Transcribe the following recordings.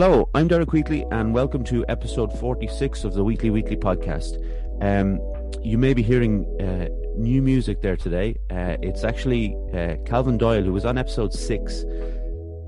Hello, I'm Derek Wheatley, and welcome to episode 46 of the Weekly Wheatley podcast. Um, you may be hearing uh, new music there today. Uh, it's actually uh, Calvin Doyle, who was on episode six.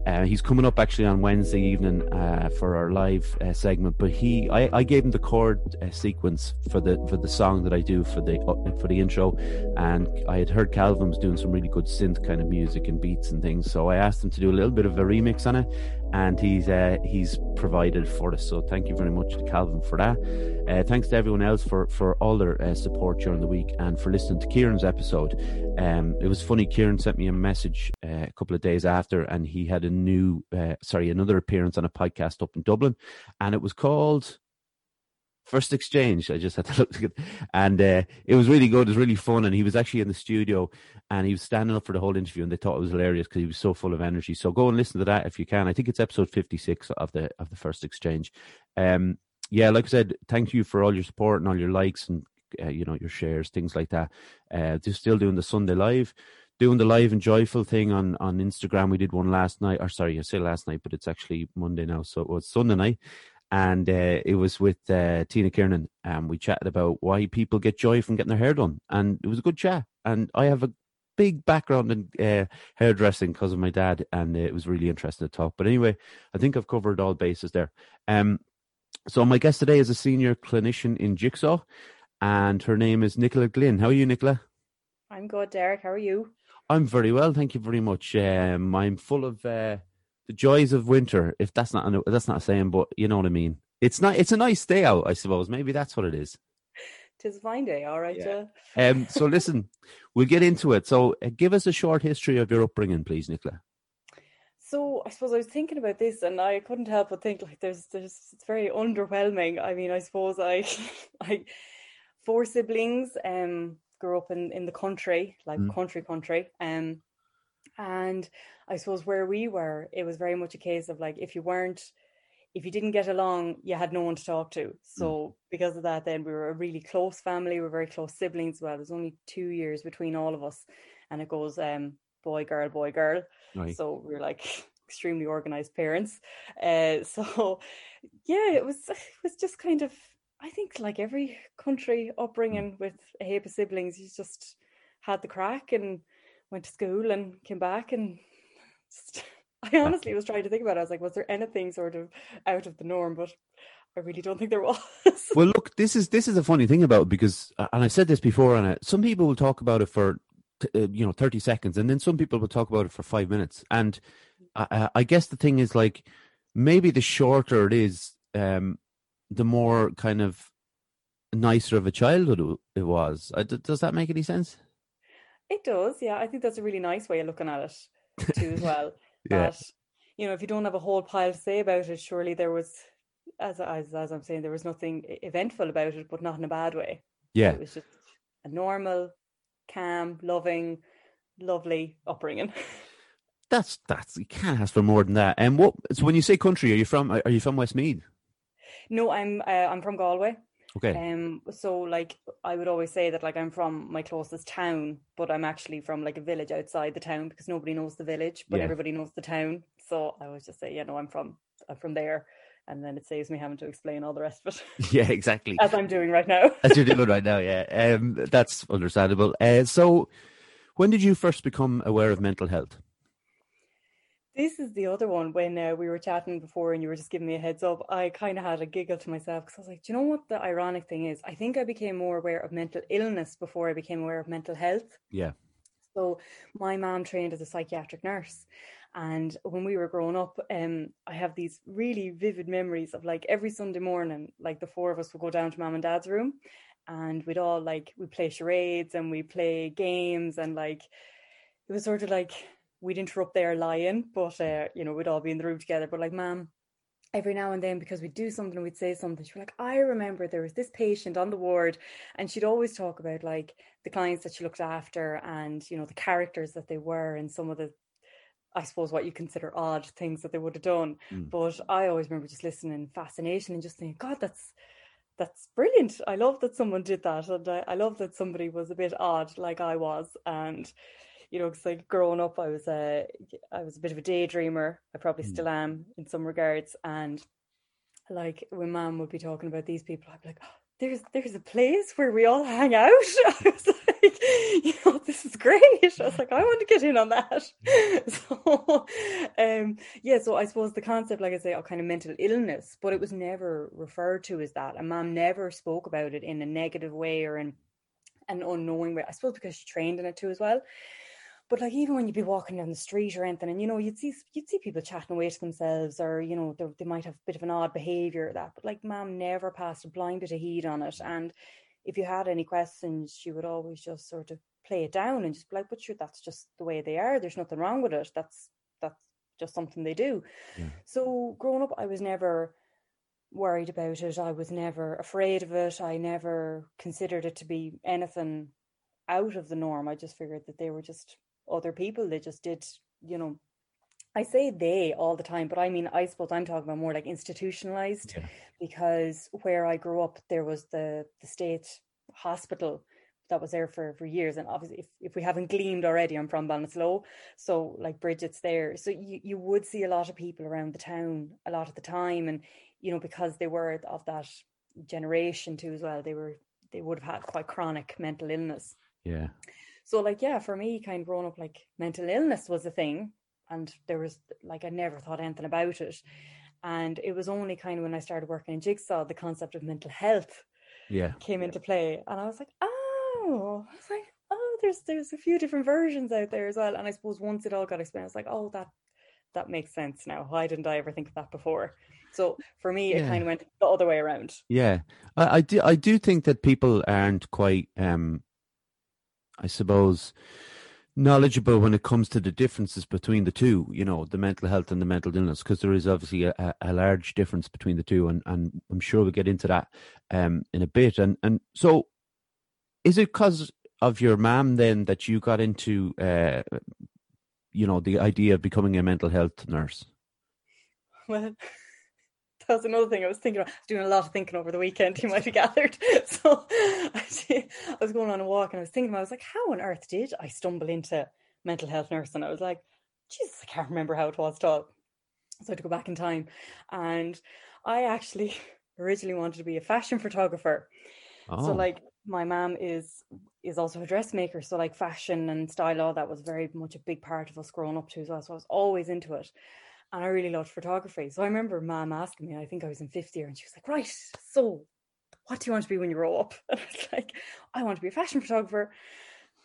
Uh, he's coming up actually on Wednesday evening uh, for our live uh, segment. But he, I, I, gave him the chord sequence for the for the song that I do for the for the intro, and I had heard Calvin was doing some really good synth kind of music and beats and things. So I asked him to do a little bit of a remix on it, and he's uh, he's provided for us. So thank you very much to Calvin for that. Uh, thanks to everyone else for for all their uh, support during the week and for listening to Kieran's episode. Um, it was funny. Kieran sent me a message uh, a couple of days after, and he had a new uh, sorry another appearance on a podcast up in Dublin, and it was called first exchange. I just had to look. And uh, it was really good. It was really fun. And he was actually in the studio and he was standing up for the whole interview and they thought it was hilarious because he was so full of energy. So go and listen to that if you can. I think it's episode 56 of the, of the first exchange. Um, yeah, like I said, thank you for all your support and all your likes and, uh, you know, your shares, things like that. Uh, still doing the Sunday live doing the live and joyful thing on on Instagram. We did one last night, or sorry, I say last night, but it's actually Monday now, so it was Sunday night, and uh, it was with uh, Tina Kiernan, and we chatted about why people get joy from getting their hair done, and it was a good chat. And I have a big background in uh, hairdressing because of my dad, and it was really interesting to talk. But anyway, I think I've covered all bases there. Um, so my guest today is a senior clinician in Jigsaw, and her name is Nicola Glynn. How are you, Nicola? I'm good, Derek. How are you? I'm very well, thank you very much. Um, I'm full of uh, the joys of winter. If that's not a, that's not a saying, but you know what I mean. It's not. It's a nice day out, I suppose. Maybe that's what it is. Tis a fine day, all right. Yeah. um. So listen, we'll get into it. So, uh, give us a short history of your upbringing, please, Nicola. So I suppose I was thinking about this, and I couldn't help but think like there's there's it's very underwhelming. I mean, I suppose I I four siblings um grew up in in the country, like mm. country country, um, and I suppose where we were, it was very much a case of like if you weren't if you didn't get along, you had no one to talk to. So mm. because of that, then we were a really close family. We were very close siblings. Well, there's only two years between all of us, and it goes um, boy, girl, boy, girl. Right. So we are like extremely organized parents. Uh, so yeah, it was it was just kind of I think like every country upbringing mm. with a heap of siblings, you just had the crack and went to school and came back and just, I honestly was trying to think about it. I was like, was there anything sort of out of the norm? But I really don't think there was. well, look, this is this is a funny thing about it because, uh, and I've said this before, and some people will talk about it for uh, you know thirty seconds, and then some people will talk about it for five minutes. And I, I guess the thing is like maybe the shorter it is, um, the more kind of nicer of a childhood it was. Uh, does that make any sense? It does, yeah. I think that's a really nice way of looking at it too as well. yeah. That you know, if you don't have a whole pile to say about it, surely there was, as as as I'm saying, there was nothing eventful about it, but not in a bad way. Yeah, it was just a normal, calm, loving, lovely upbringing. That's that's you can't ask for more than that. And what? So when you say country, are you from? Are you from Westmeath? No, I'm uh, I'm from Galway. Okay. Um. So like I would always say that like I'm from my closest town, but I'm actually from like a village outside the town because nobody knows the village, but yeah. everybody knows the town. So I always just say, yeah, know, I'm from I'm from there. And then it saves me having to explain all the rest of it. Yeah, exactly. As I'm doing right now. As you're doing right now, yeah. Um, that's understandable. Uh, so, when did you first become aware of mental health? This is the other one when uh, we were chatting before and you were just giving me a heads up. I kind of had a giggle to myself because I was like, do you know what the ironic thing is? I think I became more aware of mental illness before I became aware of mental health. Yeah. So my mom trained as a psychiatric nurse. And when we were growing up, um, I have these really vivid memories of like every Sunday morning, like the four of us would go down to mom and dad's room and we'd all like, we play charades and we play games and like, it was sort of like we'd interrupt their lying, but uh, you know, we'd all be in the room together. But like, mom, every now and then because we'd do something we'd say something she'd be like i remember there was this patient on the ward and she'd always talk about like the clients that she looked after and you know the characters that they were and some of the i suppose what you consider odd things that they would have done mm. but i always remember just listening fascination and just thinking god that's that's brilliant i love that someone did that and I, I love that somebody was a bit odd like i was and you know, because like growing up, I was a, I was a bit of a daydreamer. I probably Mm. still am in some regards. And like when mom would be talking about these people, I'd be like, "Oh, there's there's a place where we all hang out. I was like, you know, this is great. I was like, I want to get in on that. So, um, yeah. So I suppose the concept, like I say, of kind of mental illness, but it was never referred to as that. And mom never spoke about it in a negative way or in an unknowing way. I suppose because she trained in it too as well. But like even when you'd be walking down the street or anything, and you know you'd see you'd see people chatting away to themselves, or you know they, they might have a bit of an odd behaviour or that. But like mom never passed a blind bit of heed on it, and if you had any questions, she would always just sort of play it down and just be like, "But sure, that's just the way they are. There's nothing wrong with it. That's that's just something they do." Yeah. So growing up, I was never worried about it. I was never afraid of it. I never considered it to be anything out of the norm. I just figured that they were just other people. They just did, you know. I say they all the time, but I mean, I suppose I'm talking about more like institutionalized Yeah. because where I grew up, there was the the state hospital that was there for for years. And obviously, if, if we haven't gleamed already, I'm from Ballinasloe, so like Brigid's there, so you you would see a lot of people around the town a lot of the time, and you know because they were of that generation too as well. They were they would have had quite chronic mental illness. Yeah. So like yeah, for me, kind of growing up, like mental illness was a thing, and there was like I never thought anything about it, and it was only kind of when I started working in Jigsaw the concept of mental health Yeah. came into play, and I was like, oh, I was like, oh, there's there's a few different versions out there as well, and I suppose once it all got explained, I was like, oh, that that makes sense now. Why didn't I ever think of that before? So for me, it Yeah. kind of went the other way around. Yeah, I, I do. I do think that people aren't quite, um, I suppose, knowledgeable when it comes to the differences between the two. You know, the mental health and the mental illness, because there is obviously a, a, large difference between the two, and, and I'm sure we'll get into that um, in a bit. And and so, is it because of your mom then that you got into, uh, you know, the idea of becoming a mental health nurse? Well, that was another thing I was thinking. about. I was doing a lot of thinking over the weekend. You might have gathered. So I, was going on a walk and I was thinking. I was like, how on earth did I stumble into mental health nursing? I was like, Jesus, I can't remember how it was at all. So I had to go back in time, and I actually originally wanted to be a fashion photographer. Oh, So like my mom is is also a dressmaker, so like fashion and style, all that was very much a big part of us growing up too as well. So I was always into it. And I really loved photography. So I remember mom asking me, I think I was in fifth year, and she was like, Right, so what do you want to be when you grow up? And I was like, I want to be a fashion photographer.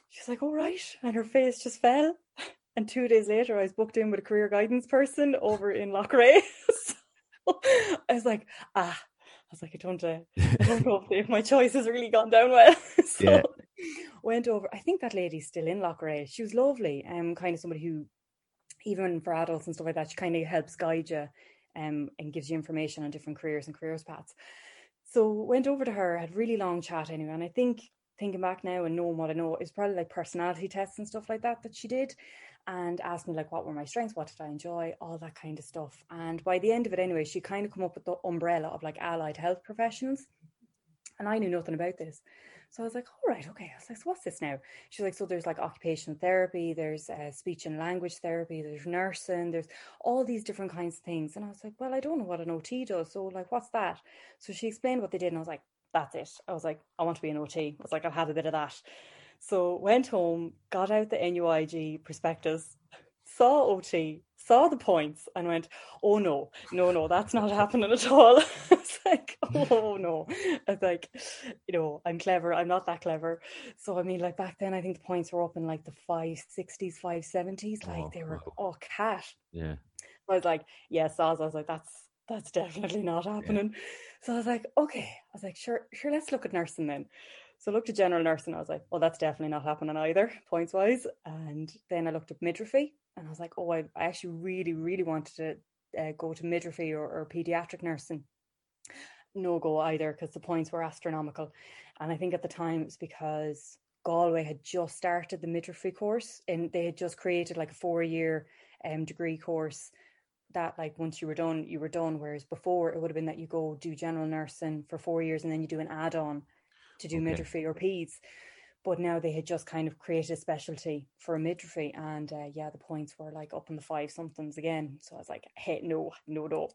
She's like, All right. And her face just fell. And two days later, I was booked in with a career guidance person over in Loughrea. so I was like, Ah, I was like, I don't, uh, I don't know if my choice has really gone down well. so Yeah. went over. I think that lady's still in Loughrea. She was lovely. Um, kind of somebody who, even for adults and stuff like that, she kind of helps guide you, um, and gives you information on different careers and careers paths. So went over to her, had really long chat anyway, and I think thinking back now and knowing what I know, it's probably like personality tests and stuff like that that she did, and asked me like what were my strengths, what did I enjoy, all that kind of stuff. And by the end of it, anyway, she kind of come up with the umbrella of like allied health professionals, and I knew nothing about this. So I was like, all right, okay. I was like, so what's this now? She's like, so there's like occupational therapy, there's uh, speech and language therapy, there's nursing, there's all these different kinds of things. And I was like, well, I don't know what an OT does. So like, what's that? So she explained what they did, and I was like, that's it. I was like, I want to be an OT. I was like, I'll have a bit of that. So went home, got out the NUIG prospectus, saw OT, saw the points, and went, oh no, no, no, that's not happening at all. it's like, oh no. It's like, you know, I'm clever. I'm not that clever. So I mean, like back then, I think the points were up in like the five sixties, five seventies. Oh, like Oh, they were wow. oh cat. yeah, I was like, yes, Oz. I was like, that's that's definitely not happening. So I was like, okay. I was like, sure, sure, let's look at nursing then. So I looked at general nursing. I was like, well, that's definitely not happening either, points wise. And then I looked at midwifery, and I was like, oh, I, I actually really, really wanted to uh, go to midwifery or, or pediatric nursing. No go either because the points were astronomical. And I think at the time it was because Galway had just started the midwifery course and they had just created like a four year um, degree course that like once you were done you were done whereas before it would have been that you go do general nursing for four years and then you do an add-on to do Okay. midwifery or peds but now they had just kind of created a specialty for midwifery and uh, yeah the points were like up in the five somethings again. So i was like hey no no no.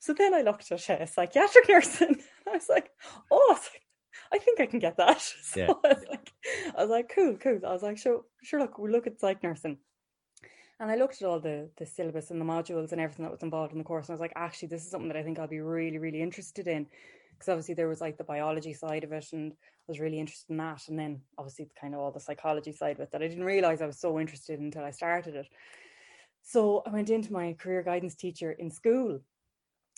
So then i looked at uh, psychiatric nursing i was like oh I, was like, I think i can get that. So yeah. I, was like, I was like cool cool. I was like sure sure look we'll look at psych nursing. And I looked at all the the syllabus and the modules and everything that was involved in the course, and I was like, actually, this is something that I think I'll be really, really interested in because obviously there was like the biology side of it and I was really interested in that and then obviously it's kind of all the psychology side of it that I didn't realize I was so interested until I started it. So I went into my career guidance teacher in school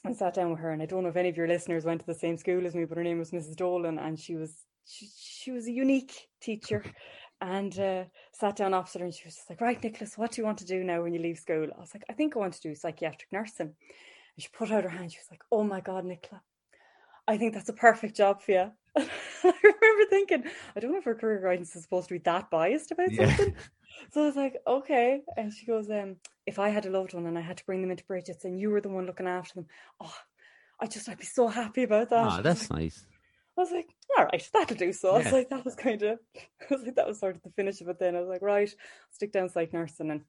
and sat down with her and I don't know if any of your listeners went to the same school as me but her name was Mrs. Dolan and she was she, she was a unique teacher and uh, sat down opposite her and she was like right Nicholas what do you want to do now when you leave school I was like I think I want to do psychiatric nursing and she put out her hand she was like oh my god Nicola I think that's a perfect job for you. I remember thinking, I don't know if her career guidance is supposed to be that biased about yeah. something. So I was like, okay. And she goes, um, if I had a loved one and I had to bring them into Brigid's and you were the one looking after them, oh, I just, I'd be so happy about that. Oh, that's like, nice. I was like, all right, that'll do. So yeah. I was like, that was kind of, I was like, that was sort of the finish of it then. I was like, right, stick down psych nursing. And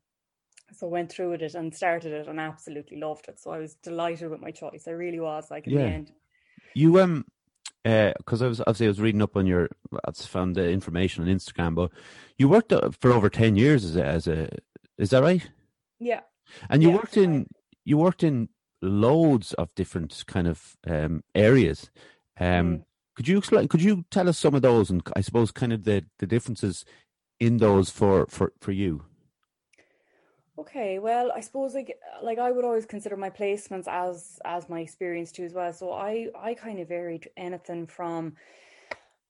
so went through with it and started it and absolutely loved it. So I was delighted with my choice. I really was like in yeah. the end. You um because uh, I was obviously I was reading up on your I found the information on Instagram, but you worked uh, for over ten years as a, as a is that right? Yeah. And you yeah, worked in you worked in loads of different kind of um, areas. Um, mm. Could you explain? Could you tell us some of those, and I suppose kind of the the differences in those for for for you? Okay, well, I suppose like like I would always consider my placements as as my experience too as well. So I I kind of varied anything from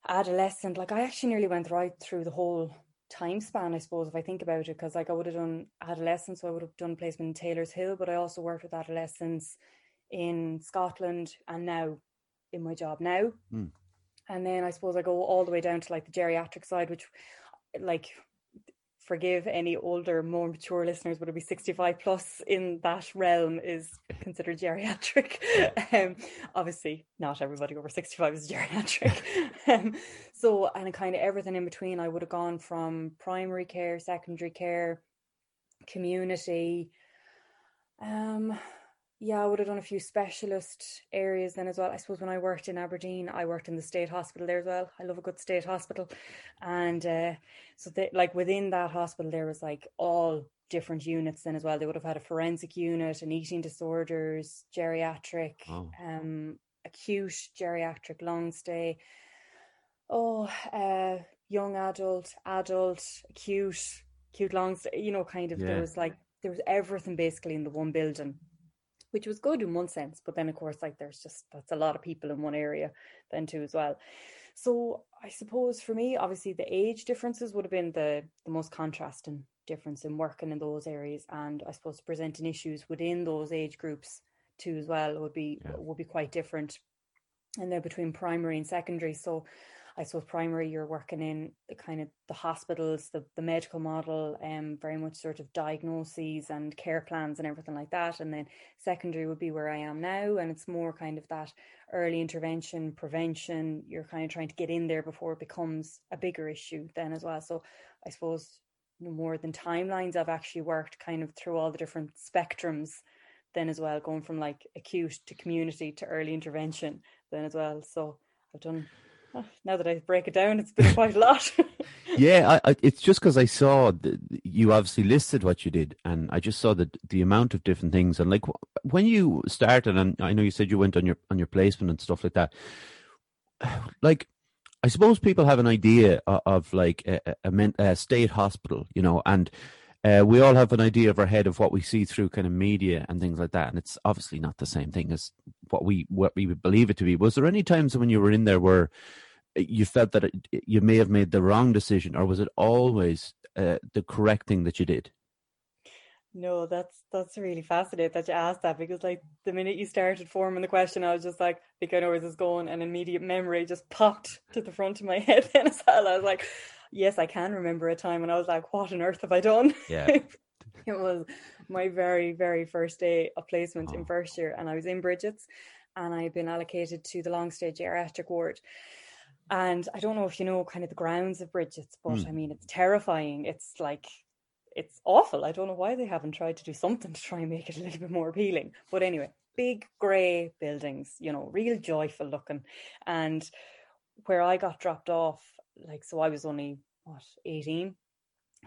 adolescent. Like I actually nearly went right through the whole time span. I suppose if I think about it, because like I would have done adolescence, so I would have done placement in Taylor's Hill, but I also worked with adolescents in Scotland and now in my job now. Mm. And then I suppose I go all the way down to like the geriatric side, which like forgive any older, more mature listeners, but it'll be 65 plus in that realm is considered geriatric. um, obviously, not everybody over 65 is geriatric. um, so, and kind of everything in between, I would have gone from primary care, secondary care, community. Um, yeah, I would have done a few specialist areas then as well. I suppose when I worked in Aberdeen, I worked in the state hospital there as well. I love a good state hospital, and uh, so they, like within that hospital, there was like all different units then as well. They would have had a forensic unit, an eating disorders, geriatric, oh. um, acute geriatric long stay. Oh, uh, young adult, adult, acute, acute long stay. You know, kind of yeah. there was like there was everything basically in the one building which was good in one sense. But then, of course, like there's just that's a lot of people in one area then too as well. So I suppose for me, obviously, the age differences would have been the the most contrasting difference in working in those areas, and I suppose presenting issues within those age groups too as well would be yeah. would be quite different. And then between primary and secondary, so I suppose primary you're working in the kind of the hospitals, the, the medical model, um, very much sort of diagnoses and care plans and everything like that. And then secondary would be where I am now, and it's more kind of that early intervention, prevention. You're kind of trying to get in there before it becomes a bigger issue then as well. So I suppose more than timelines, I've actually worked kind of through all the different spectrums then as well, going from like acute to community to early intervention then as well. So I've done now that I break it down, it's been quite a lot. yeah, I, I, it's just because I saw the, you obviously listed what you did, and I just saw the the amount of different things. And like when you started, and I know you said you went on your on your placement and stuff like that. Like, I suppose people have an idea of, of like a, a, a, state hospital, you know, and uh, we all have an idea of our head of what we see through kind of media and things like that, and it's obviously not the same thing as what we what we believe it to be. Was there any times when you were in there where you felt that it, you may have made the wrong decision, or was it always uh, the correct thing that you did? No, that's that's really fascinating that you asked that because like the minute you started forming the question, I was just like, I think I know where this is going, and immediate memory just popped to the front of my head. And I was like, yes, I can remember a time when I was like, what on earth have I done? Yeah. it was my very, very first day of placement oh. in first year, and I was in Brigid's, and I had been allocated to the long stay geriatric ward. and I don't know if you know kind of the grounds of Brigid's, but Mm. I mean it's terrifying. It's like it's awful. I don't know why they haven't tried to do something to try and make it a little bit more appealing. But anyway, big grey buildings, you know, real joyful looking. And where I got dropped off, like so I was only what, 18.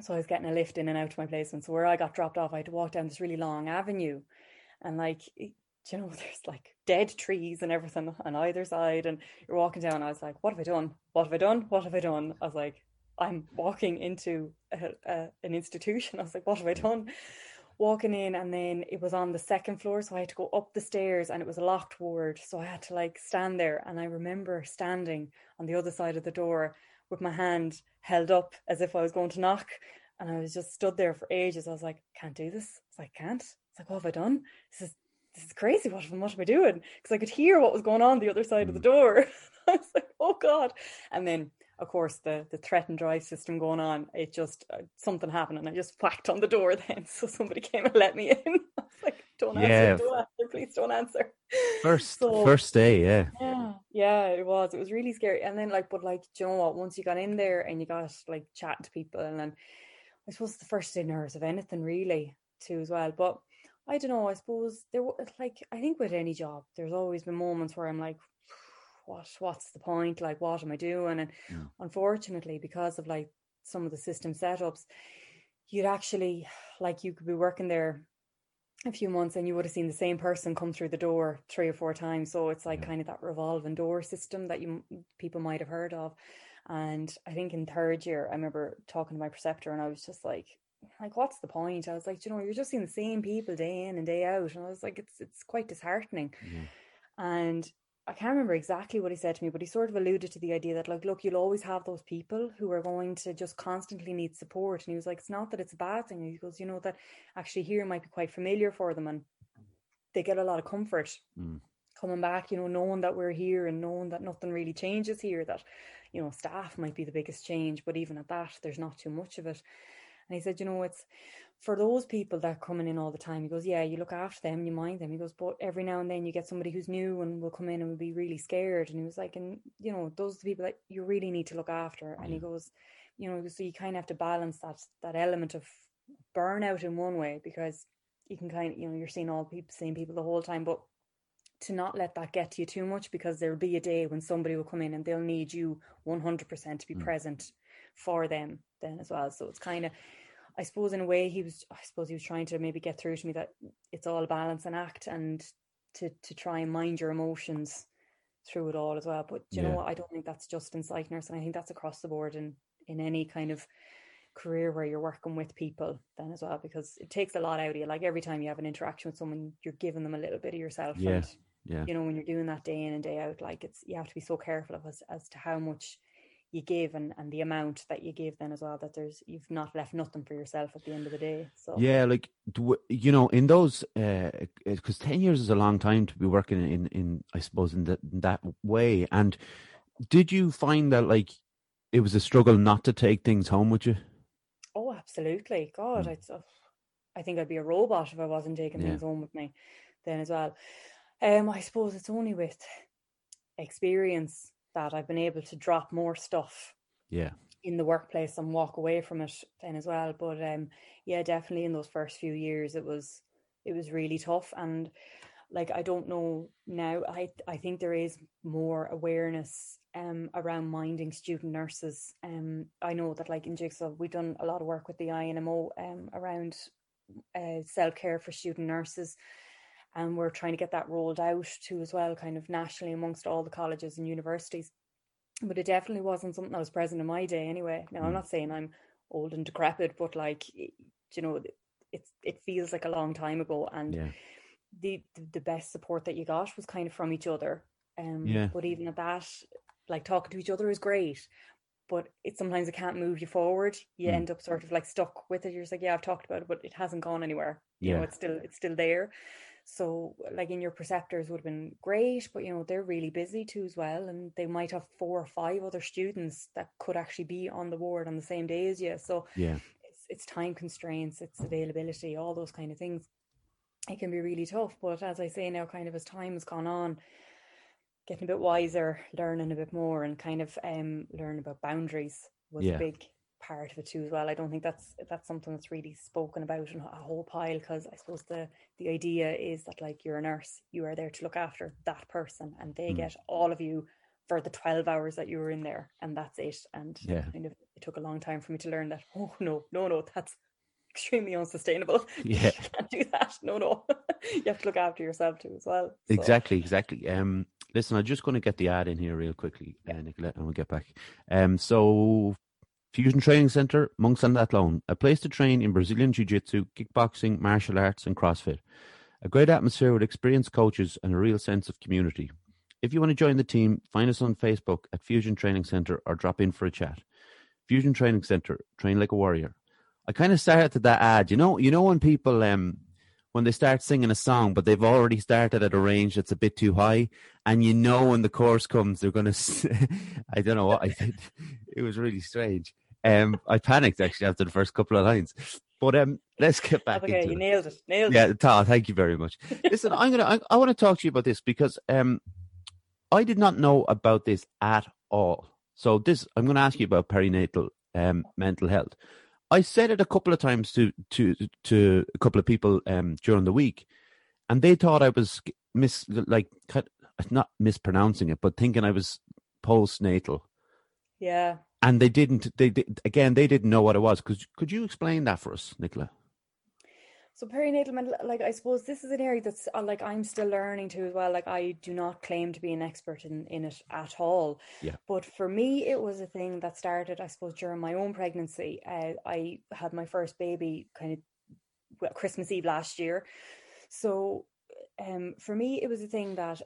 So I was getting a lift in and out to my place. And so where I got dropped off, I had to walk down this really long avenue. And like you know, there's like dead trees and everything on either side. And you're walking down. I was like, what have I done? What have I done? What have I done? I was like, I'm walking into a, a, an institution. I was like, what have I done? Walking in, and then it was on the second floor, so I had to go up the stairs, and it was a locked ward, so I had to like stand there. And I remember standing on the other side of the door with my hand held up as if I was going to knock, and I was just stood there for ages. I was like, can't do this. I like, can't. It's like, what have I done? This is this is crazy. What, am- what am I doing? Because I could hear what was going on the other side of the door. I was like, oh God. And then, of course, the, the threat and drive system going on, it just, uh, something happened and I just whacked on the door then. So somebody came and let me in. I was like, don't answer, Yeah. don't answer, please don't answer. First So- first day, yeah. yeah, yeah, it was. It was really scary. And then, like, but like, do you know what? Once you got in there and you got like chatting to people, and then I suppose the first day nerves of anything really too as well. But I don't know. I suppose there was like I think with any job, there's always been moments where I'm like, what? What's the point? Like, what am I doing? And Mm. unfortunately, because of like some of the system setups, you'd actually like you could be working there a few months and you would have seen the same person come through the door three or four times. So it's like Yeah. kind of that revolving door system that you people might have heard of. And i think in third year i remember talking to my preceptor and i was just like like what's the point? I was like you know you're just seeing the same people day in and day out. And i was like it's it's quite disheartening. Yeah. and I can't remember exactly what he said to me, but he sort of alluded to the idea that, like, look, you'll always have those people who are going to just constantly need support. And he was like, it's not that it's a bad thing. He goes, you know, that actually here might be quite familiar for them and they get a lot of comfort Mm. coming back, you know, knowing that we're here and knowing that nothing really changes here, that, you know, staff might be the biggest change, but even at that, there's not too much of it. And he said, you know, it's for those people that are coming in all the time. He goes, yeah, you look after them, you mind them. He goes, but every now and then you get somebody who's new and will come in and will be really scared. And he was like, and you know, those are the people that you really need to look after. And he goes, you know, so you kind of have to balance that that element of burnout in one way because you can kind of, you know, you're seeing all people, same people the whole time, but to not let that get to you too much because there'll be a day when somebody will come in and they'll need you 100% to be Mm. present for them then as well. So it's kind of, I suppose in a way he was, I suppose he was trying to maybe get through to me that it's all a balance and act and to, to try and mind your emotions through it all as well. But you Yeah. know what? I don't think that's just in psych nurse. And I think that's across the board in, in any kind of career where you're working with people then as well, because it takes a lot out of you. Like every time you have an interaction with someone, you're giving them a little bit of yourself. Yeah. And Yeah. you know when you're doing that day in and day out like it's you have to be so careful of as, as to how much you give and, and the amount that you give then as well that there's you've not left nothing for yourself at the end of the day so Yeah, like you know, in those, because ten years is a long time to be working in, in I suppose, in, that in that way. And did you find that like it was a struggle not to take things home with you? oh absolutely god Mm. I'd, I think I'd be a robot if I wasn't taking Yeah. things home with me then as well um I suppose it's only with experience that I've been able to drop more stuff Yeah, in the workplace and walk away from it then as well. But um yeah definitely in those first few years it was it was really tough. And like I don't know now I I think there is more awareness um around minding student nurses. Um I know that like in Jigsaw we've done a lot of work with the INMO um around uh, self-care for student nurses and we're trying to get that rolled out too as well kind of nationally amongst all the colleges and universities but it definitely wasn't something that was present in my day anyway. Now I'm Mm. not saying I'm old and decrepit, but like you know, it's it feels like a long time ago, and yeah, the the best support that you got was kind of from each other. Um, Yeah. but even at that, like talking to each other is great, but it sometimes it can't move you forward. You Mm. end up sort of like stuck with it. You're just like, yeah, I've talked about it, but it hasn't gone anywhere. Yeah. You know, it's still it's still there. So, like in your preceptors would have been great, but you know they're really busy too as well, and they might have four or five other students that could actually be on the ward on the same day as you. So yeah, it's it's time constraints, it's availability, all those kind of things. It can be really tough, but as I say now, kind of as time has gone on, getting a bit wiser, learning a bit more, and kind of um, learning about boundaries was Yeah. a big part of it too as well. I don't think that's that's something that's really spoken about in a whole pile because I suppose the the idea is that like you're a nurse, you are there to look after that person, and they Mm. get all of you for the twelve hours that you were in there, and that's it. And Yeah. kind of it took a long time for me to learn that. Oh no, no, no, that's extremely unsustainable. Yeah. you can't do that. No, no, you have to look after yourself too as well. So, Exactly, exactly. Um, listen, I'm just going to get the ad in here real quickly, uh, Nicola, and we'll get back. Um, so Fusion Training Center, Monksland Athlone, a place to train in Brazilian Jiu Jitsu, kickboxing, martial arts, and CrossFit. A great atmosphere with experienced coaches and a real sense of community. If you want to join the team, find us on Facebook at Fusion Training Center or drop in for a chat. Fusion Training Center, train like a warrior. I kind of started that ad. You know, you know when people um when they start singing a song, but they've already started at a range that's a bit too high, and you know when the chorus comes, they're to. I don't know what I did. It was really strange. Um, I panicked actually after the first couple of lines, but um, let's get back okay, into you it. nailed it. Nailed Yeah. Tal, thank you very much. Listen, I'm gonna. I, I want to talk to you about this because um, I did not know about this at all. So this, I'm going to ask you about perinatal um mental health. I said it a couple of times to to to a couple of people um during the week, and they thought I was mis like cut- not mispronouncing it, but thinking I was postnatal, Yeah. And they didn't. They did again. They didn't know what it was. Could could you explain that for us, Nicola? So perinatal mental, like I suppose this is an area that's uh, like I'm still learning to as well. Like I do not claim to be an expert in in it at all. Yeah. But for me, it was a thing that started, I suppose, during my own pregnancy. Uh, I had my first baby kind of well, Christmas Eve last year. So, um, for me, it was a thing that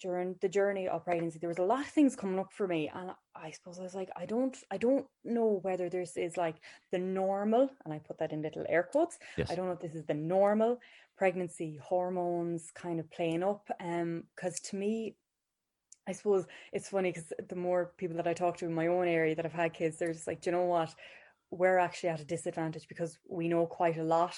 during the journey of pregnancy there was a lot of things coming up for me and i suppose i was like i don't i don't know whether this is like the normal and i put that in little air quotes Yes. i don't know if this is the normal pregnancy hormones kind of playing up um because to me I suppose it's funny because the more people that I talk to in my own area that have had kids, they're just like, "Do you know what? We're actually at a disadvantage because we know quite a lot.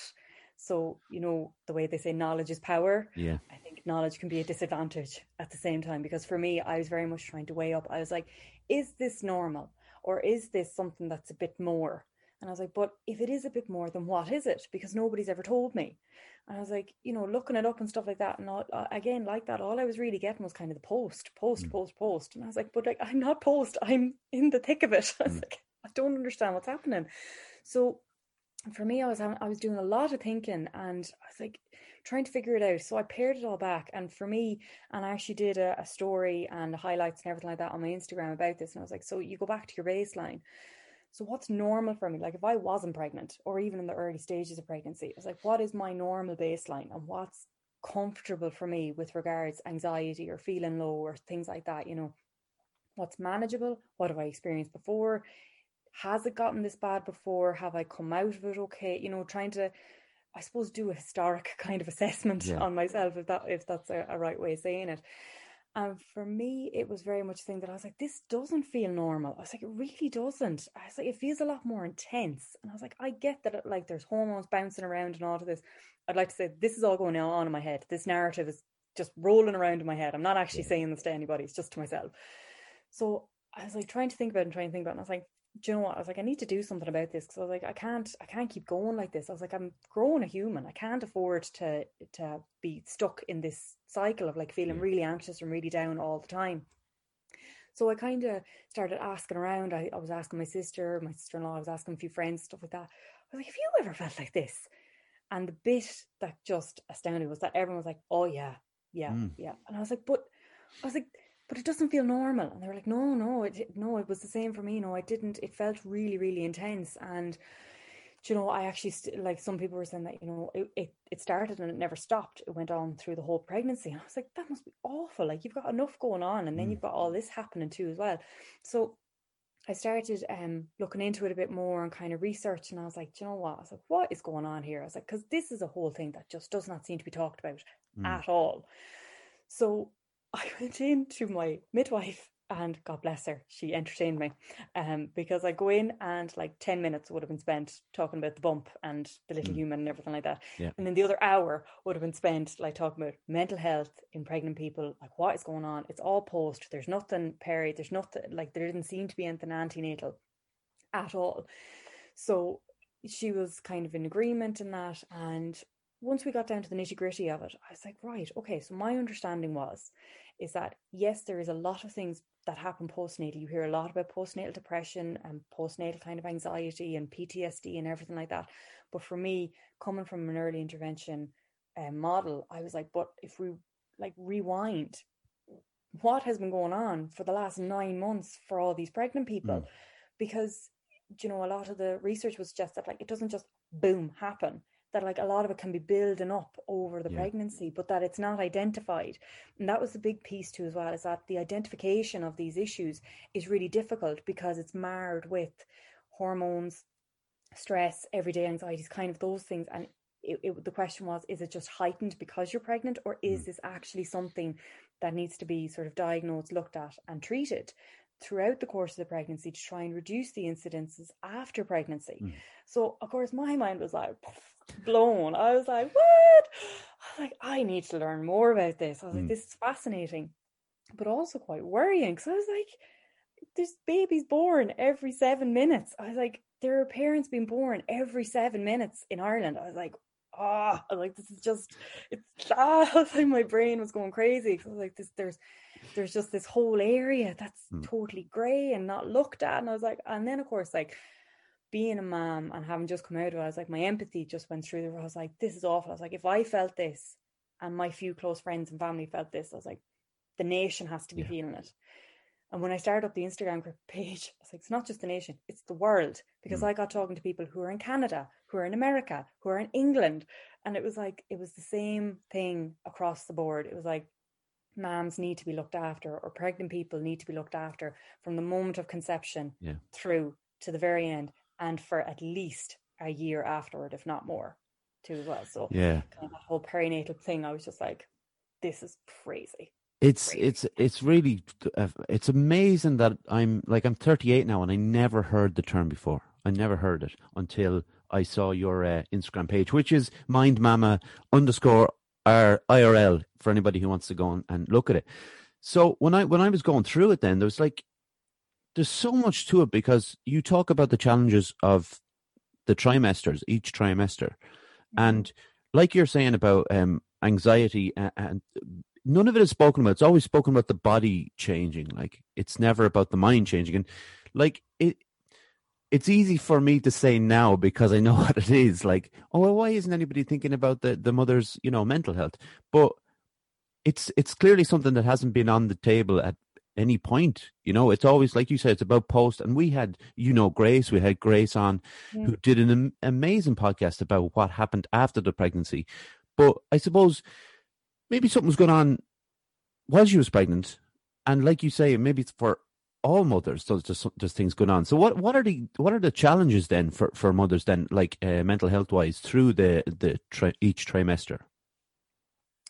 So, you know, the way they say knowledge is power. Yeah. I think knowledge can be a disadvantage at the same time because for me, I was very much trying to weigh up. I was like, is this normal or is this something that's a bit more? And I was like, but if it is a bit more, then what is it? Because nobody's ever told me. And I was like, you know, looking it up and stuff like that. And all, uh, again, like that, all I was really getting was kind of the post, post, Mm. post, post. And I was like, but like, I'm not post. I'm in the thick of it. I was Mm. like, I don't understand what's happening. So for me, I was having, I was doing a lot of thinking, and I was like trying to figure it out. So I paired it all back, and for me, and I actually did a, a story and highlights and everything like that on my Instagram about this. And I was like, so you go back to your baseline. So what's normal for me? Like if I wasn't pregnant, or even in the early stages of pregnancy, I was like, what is my normal baseline, and what's comfortable for me with regards anxiety or feeling low or things like that? You know, what's manageable? What have I experienced before? Has it gotten this bad before? Have I come out of it okay? You know, trying to, I suppose, do a historic kind of assessment Yeah. on myself, if that if that's a, a right way of saying it. And for me, it was very much a thing that I was like, this doesn't feel normal. I was like, it really doesn't. I was like, it feels a lot more intense. And I was like, I get that, it, like, there's hormones bouncing around and all of this. I'd like to say this is all going on in my head. This narrative is just rolling around in my head. I'm not actually Yeah. saying this to anybody. It's just to myself. So I was like trying to think about it and trying to think about it. And I was like, do you know what? I was like, I need to do something about this because I was like, I can't, I can't keep going like this. I was like, I'm growing a human. I can't afford to to be stuck in this cycle of like feeling really anxious and really down all the time. So I kind of started asking around. I, I was asking my sister, my sister in law, I was asking a few friends, stuff like that. I was like, have you ever felt like this? And the bit that just astounded me was that everyone was like, oh, yeah, yeah, Mm. yeah. And I was like, but I was like, but it doesn't feel normal. And they were like, no, no, it no, it was the same for me. No, it didn't. It felt really, really intense. And do you know, I actually st- like some people were saying that you know it, it it started and it never stopped. It went on through the whole pregnancy. And I was like, that must be awful. Like you've got enough going on, and then Mm. you've got all this happening too as well. So I started um looking into it a bit more and kind of research, and I was like, do you know what? I was like, what is going on here? I was like, because this is a whole thing that just does not seem to be talked about Mm. at all. So I went in to my midwife and God bless her, she entertained me. Um, because I go in and like 10 minutes would have been spent talking about the bump and the little mm. human and everything like that. Yeah. And then the other hour would have been spent like talking about mental health in pregnant people, like what is going on. It's all post. There's nothing peri, there's nothing like there didn't seem to be anything antenatal at all. So she was kind of in agreement in that. And once we got down to the nitty gritty of it, I was like, right, okay. So my understanding was is that yes, there is a lot of things that happen postnatal. You hear a lot about postnatal depression and postnatal kind of anxiety and PTSD and everything like that. But for me, coming from an early intervention um, model, I was like, but if we like rewind, what has been going on for the last nine months for all these pregnant people? Mm. Because you know, a lot of the research was just that like it doesn't just boom happen that like a lot of it can be building up over the yeah. pregnancy but that it's not identified and that was the big piece too as well is that the identification of these issues is really difficult because it's marred with hormones stress everyday anxieties kind of those things and it, it, the question was is it just heightened because you're pregnant or is mm. this actually something that needs to be sort of diagnosed looked at and treated throughout the course of the pregnancy to try and reduce the incidences after pregnancy. Mm. So, of course, my mind was like blown. I was like, what? I was like, I need to learn more about this. I was mm. like, this is fascinating, but also quite worrying because I was like, there's babies born every seven minutes. I was like, there are parents being born every seven minutes in Ireland. I was like, ah, oh, like this is just it's ah, like my brain was going crazy. I was like, this there's there's just this whole area that's mm. totally grey and not looked at. And I was like, and then of course, like being a mom and having just come out of it, I was like, my empathy just went through the roof. I was like, this is awful. I was like, if I felt this and my few close friends and family felt this, I was like, the nation has to be yeah. feeling it. And when I started up the Instagram page, I was like, it's not just the nation, it's the world. Because mm. I got talking to people who are in Canada, who are in America, who are in England. And it was like, it was the same thing across the board. It was like, moms need to be looked after or pregnant people need to be looked after from the moment of conception yeah. through to the very end and for at least a year afterward if not more too as well so yeah kind of that whole perinatal thing i was just like this is crazy it's crazy. it's it's really uh, it's amazing that i'm like i'm 38 now and i never heard the term before i never heard it until i saw your uh, instagram page which is mind mama underscore our IRL for anybody who wants to go and look at it. So when I when I was going through it, then there was like there's so much to it because you talk about the challenges of the trimesters, each trimester, mm-hmm. and like you're saying about um, anxiety and, and none of it is spoken about. It's always spoken about the body changing. Like it's never about the mind changing. And like it, it's easy for me to say now because I know what it is. Like, oh, well, why isn't anybody thinking about the, the mother's, you know, mental health? But it's it's clearly something that hasn't been on the table at any point. You know, it's always like you said, it's about post. And we had, you know, Grace. We had Grace on, yeah. who did an am- amazing podcast about what happened after the pregnancy. But I suppose maybe something was going on while she was pregnant, and like you say, maybe it's for all mothers there's just there's things going on so what what are the what are the challenges then for for mothers then like uh, mental health wise through the the tri- each trimester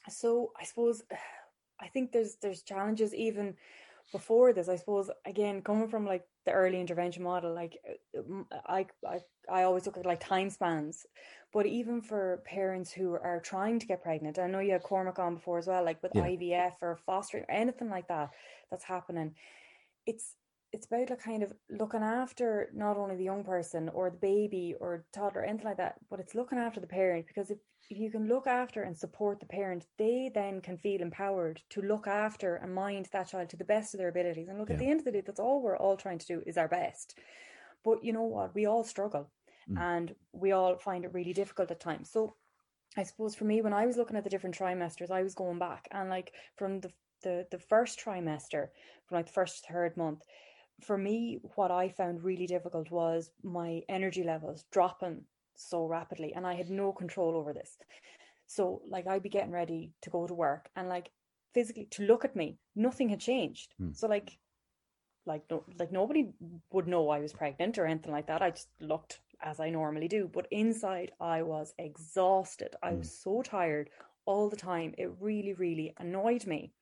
so i suppose i think there's there's challenges even before this i suppose again coming from like the early intervention model like uh, i i, I always look at like time spans but even for parents who are trying to get pregnant i know you had cormac on before as well like with yeah. ivf or fostering or anything like that that's happening it's it's about like kind of looking after not only the young person or the baby or toddler or anything like that, but it's looking after the parent because if, if you can look after and support the parent, they then can feel empowered to look after and mind that child to the best of their abilities. And look, yeah. at the end of the day, that's all we're all trying to do is our best. But you know what? We all struggle mm. and we all find it really difficult at times. So I suppose for me, when I was looking at the different trimesters, I was going back and like from the the the first trimester, from like the first third month, for me, what I found really difficult was my energy levels dropping so rapidly, and I had no control over this. So, like, I'd be getting ready to go to work, and like physically to look at me, nothing had changed. Hmm. So, like, like no, like nobody would know I was pregnant or anything like that. I just looked as I normally do, but inside I was exhausted. I hmm. was so tired all the time. It really, really annoyed me.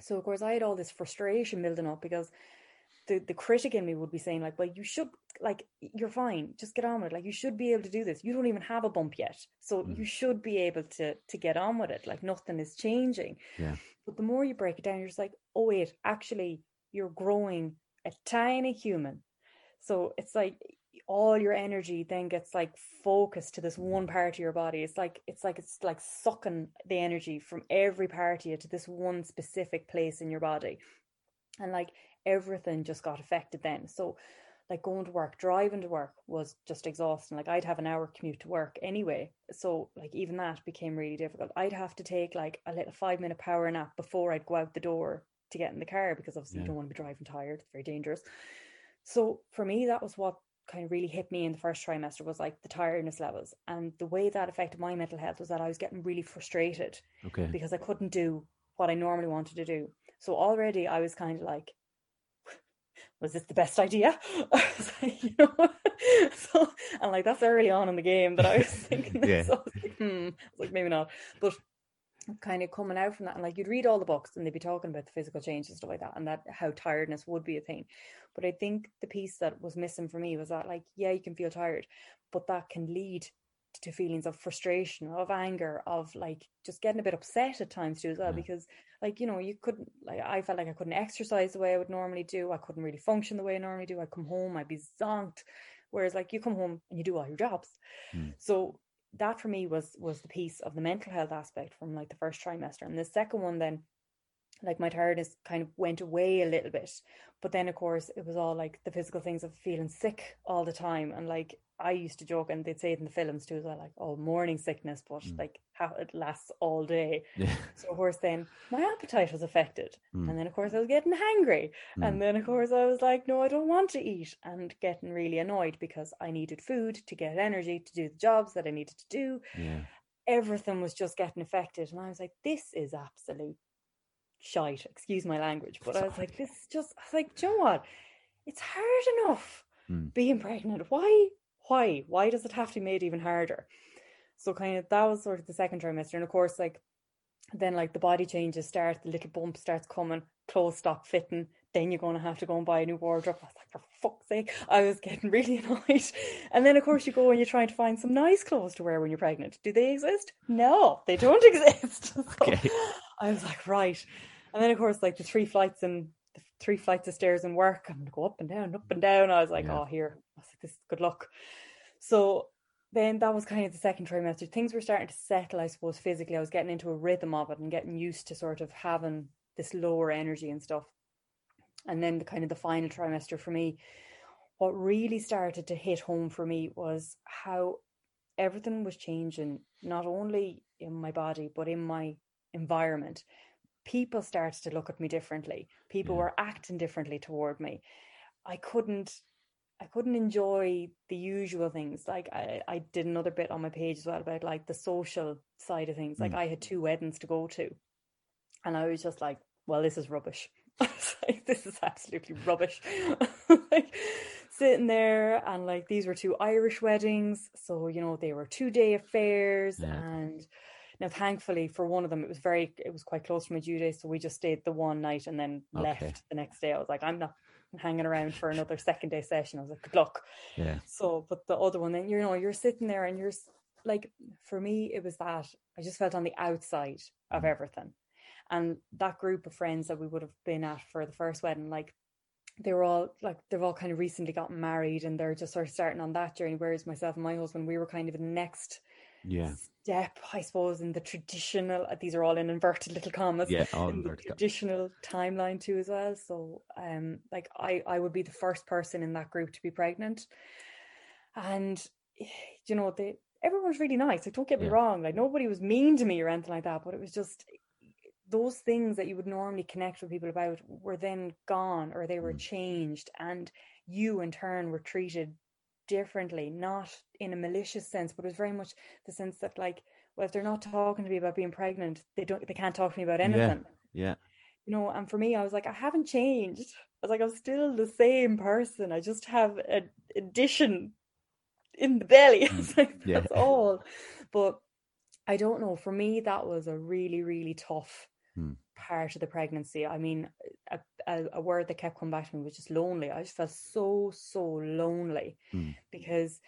So of course I had all this frustration building up because the the critic in me would be saying like, well, you should like you're fine, just get on with it. Like you should be able to do this. You don't even have a bump yet, so mm. you should be able to to get on with it. Like nothing is changing. Yeah. But the more you break it down, you're just like, oh wait, actually, you're growing a tiny human. So it's like all your energy then gets like focused to this one part of your body. It's like it's like it's like sucking the energy from every part of you to this one specific place in your body. And like everything just got affected then. So like going to work, driving to work was just exhausting. Like I'd have an hour commute to work anyway. So like even that became really difficult. I'd have to take like a little five minute power nap before I'd go out the door to get in the car because obviously yeah. you don't want to be driving tired. It's very dangerous. So for me, that was what kind of really hit me in the first trimester was like the tiredness levels. And the way that affected my mental health was that I was getting really frustrated okay. because I couldn't do what I normally wanted to do. So already I was kind of like, was this the best idea? like, you know, so and like that's early on in the game that I was thinking. yeah. So I was like, hmm, was like maybe not, but kind of coming out from that and like you'd read all the books and they'd be talking about the physical changes and stuff like that and that how tiredness would be a thing but i think the piece that was missing for me was that like yeah you can feel tired but that can lead to feelings of frustration of anger of like just getting a bit upset at times too as well yeah. because like you know you couldn't like i felt like i couldn't exercise the way i would normally do. I couldn't really function the way i normally do. I'd come home i'd be zonked. Whereas like you come home and you do all your jobs. Mm. so that for me was was the piece of the mental health aspect from like the first trimester. And the second one then like my tiredness kind of went away a little bit. But then of course it was all like the physical things of feeling sick all the time and like I used to joke, and they'd say it in the films too, as well, like, oh, morning sickness, but mm. like how it lasts all day. Yeah. So, of course, then my appetite was affected. Mm. And then, of course, I was getting hangry. Mm. And then, of course, I was like, no, I don't want to eat, and getting really annoyed because I needed food to get energy to do the jobs that I needed to do. Yeah. Everything was just getting affected. And I was like, this is absolute shite. Excuse my language. But I was like, this is just, I was like, do you know what? It's hard enough mm. being pregnant. Why why? Why does it have to be made even harder? So kind of that was sort of the second trimester. And of course, like then like the body changes start, the little bump starts coming, clothes stop fitting, then you're gonna have to go and buy a new wardrobe. I was like, for fuck's sake, I was getting really annoyed. And then of course you go and you're trying to find some nice clothes to wear when you're pregnant. Do they exist? No, they don't exist. So okay. I was like, right. And then of course like the three flights and the three flights of stairs and work, I'm gonna go up and down, up and down. I was like, yeah. oh here, I was like, this good luck. So then that was kind of the second trimester. Things were starting to settle, I suppose, physically. I was getting into a rhythm of it and getting used to sort of having this lower energy and stuff. And then the kind of the final trimester for me, what really started to hit home for me was how everything was changing, not only in my body, but in my environment. People started to look at me differently. People yeah. were acting differently toward me. I couldn't I couldn't enjoy the usual things. Like I, I did another bit on my page as well about like the social side of things. Like mm. I had two weddings to go to, and I was just like, "Well, this is rubbish. like, this is absolutely rubbish." like sitting there, and like these were two Irish weddings, so you know they were two day affairs, yeah. and now thankfully for one of them, it was very, it was quite close to my due date, so we just stayed the one night and then okay. left the next day. I was like, I'm not hanging around for another second day session. I was like, good luck. Yeah. So, but the other one, then you know, you're sitting there and you're like, for me, it was that I just felt on the outside of mm. everything, and that group of friends that we would have been at for the first wedding, like they were all like they've all kind of recently gotten married and they're just sort of starting on that journey. Whereas myself and my husband, we were kind of in the next yeah step, I suppose, in the traditional. Uh, these are all in inverted little commas. Yeah, all in the traditional timeline too, as well. So, um, like I, I would be the first person in that group to be pregnant, and you know, they everyone's really nice. Like, don't get me yeah. wrong. Like, nobody was mean to me or anything like that. But it was just those things that you would normally connect with people about were then gone or they were mm. changed, and you in turn were treated differently, not in a malicious sense, but it was very much the sense that like, well, if they're not talking to me about being pregnant, they don't they can't talk to me about anything. Yeah. yeah. You know, and for me, I was like, I haven't changed. I was like, I'm still the same person. I just have an addition in the belly. Mm, like, yeah. That's all. But I don't know. For me, that was a really, really tough hmm. Part of the pregnancy. I mean, a, a, a, word that kept coming back to me was just lonely. I just felt so, so lonely Mm. because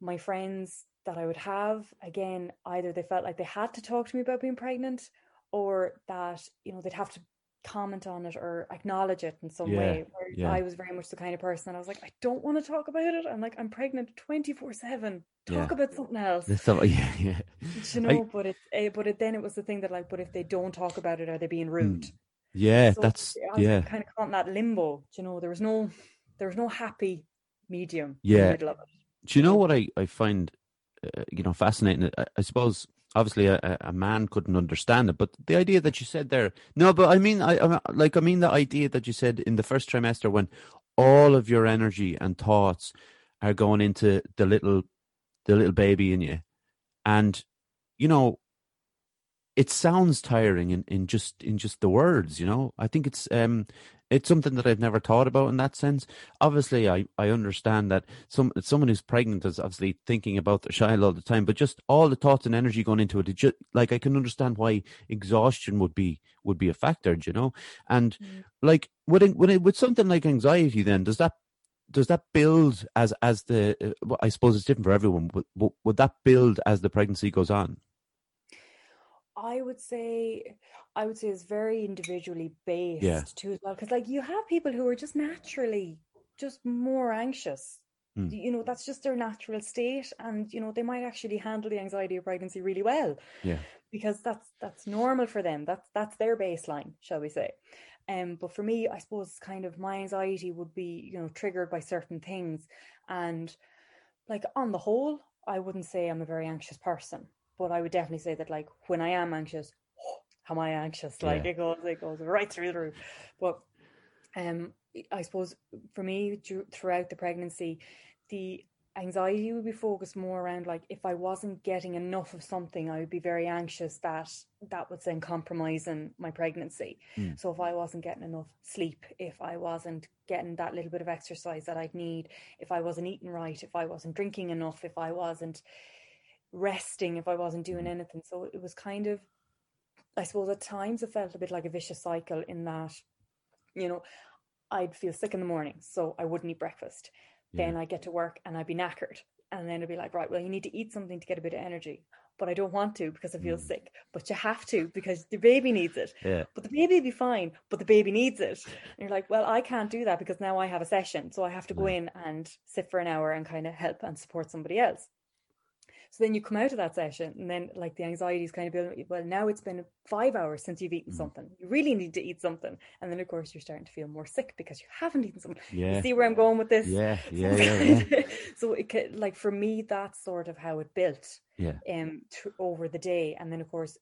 my friends that I would have, again, either they felt like they had to talk to me about being pregnant or that, you know, they'd have to comment on it or acknowledge it in some Yeah, way. Where yeah. I was very much the kind of person that I was like, I don't want to talk about it. I'm like, I'm pregnant 24 7. Talk Yeah. about something else. Stuff- yeah, yeah. You I- know, but it, uh, but it, then it was the thing that like, but if they don't talk about it, are they being rude? Yeah, So that's I yeah. kind of caught in that limbo. You know, there was no, there was no happy medium in Yeah. the middle of it. Do you know what I, I find, uh, you know, fascinating? I, I suppose, obviously, a, a- man couldn't understand it, but the idea that you said there, no, but I mean, I, I like, I mean, the idea that you said in the first trimester when all of your energy and thoughts are going into the little, the little baby in you, and you know, it sounds tiring in, in just in just the words, you know. I think it's um it's something that I've never thought about in that sense. Obviously, I, I understand that some someone who's pregnant is obviously thinking about their child all the time, but just all the thoughts and energy going into it, it just like I can understand why exhaustion would be would be a factor, you know. And Mm. like with it- with it, with something like anxiety, then does that does that build as as the uh, I suppose it's different for everyone. But, but would that build as the pregnancy goes on? I would say, I would say it's very individually based Yeah. too as well. Because like you have people who are just naturally just more anxious. Mm. You know, that's just their natural state, and you know they might actually handle the anxiety of pregnancy really well. Yeah. because that's that's normal for them. That's that's their baseline, shall we say? Um, but for me, I suppose kind of my anxiety would be, you know, triggered by certain things, and like on the whole, I wouldn't say I'm a very anxious person, but I would definitely say that like when I am anxious, how am I anxious? Like Yeah. it goes, it goes right through the roof. But um, I suppose for me throughout the pregnancy, the anxiety would be focused more around like if I wasn't getting enough of something, I would be very anxious that that was then compromising my pregnancy. Mm. So if I wasn't getting enough sleep, if I wasn't getting that little bit of exercise that I'd need, if I wasn't eating right, if I wasn't drinking enough, if I wasn't resting, if I wasn't doing anything. So it was kind of, I suppose at times it felt a bit like a vicious cycle in that, you know, I'd feel sick in the morning, so I wouldn't eat breakfast. Yeah. Then I'd get to work and I'd be knackered. And then it'd be like, right, well, you need to eat something to get a bit of energy. But I don't want to because I feel Mm. sick. But you have to because the baby needs it. Yeah. But the baby be fine, but the baby needs it. And you're like, well, I can't do that because now I have a session. So I have to go Yeah. in and sit for an hour and kind of help and support somebody else. So then you come out of that session and then like the anxiety is kind of building. Well, now it's been five hours since you've eaten Mm. something. You really need to eat something. And then of course you're starting to feel more sick because you haven't eaten something. Yeah. You see where I'm going with this? Yeah. So Yeah. Yeah. Yeah. so it ca- like for me, that's sort of how it built Yeah. um over the day. And then of course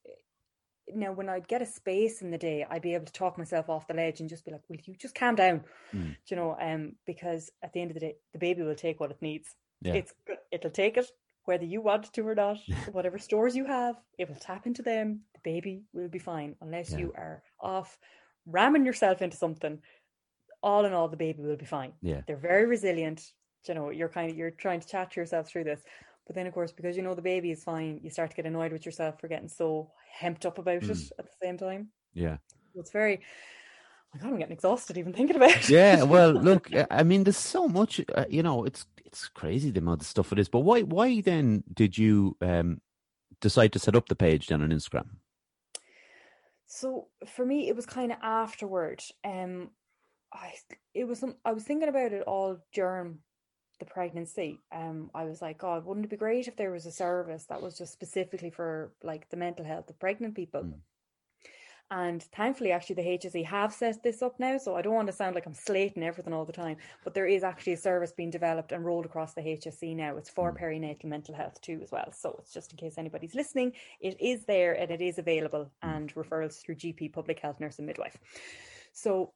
now when I'd get a space in the day, I'd be able to talk myself off the ledge and just be like, Will you just calm down? Mm. Do you know, um, because at the end of the day, the baby will take what it needs. Yeah. It's it'll take it, whether you want to or not. Whatever stores you have, it will tap into them. The baby will be fine unless Yeah. you are off ramming yourself into something. All in all, the baby will be fine. Yeah. They're very resilient. You know, you're kind of you're trying to chat yourself through this. But then of course, because you know the baby is fine, you start to get annoyed with yourself for getting so hemped up about it Mm. at the same time. Yeah. So it's very oh my god, I'm getting exhausted even thinking about it. Yeah. Well, look. I mean, there's so much. Uh, you know, it's it's crazy the amount of stuff it is. But why why then did you um decide to set up the page then on Instagram? So for me, it was kind of afterward. Um, I it was some, I was thinking about it all during the pregnancy. Um, I was like, God, wouldn't it be great if there was a service that was just specifically for like the mental health of pregnant people? Mm. And thankfully, actually, the HSE have set this up now. So I don't want to sound like I'm slating everything all the time, but there is actually a service being developed and rolled across the HSE now. It's for Mm. perinatal mental health too, as well. So it's just in case anybody's listening, it is there and it is available, Mm. and referrals through GP, public health nurse, and midwife. So,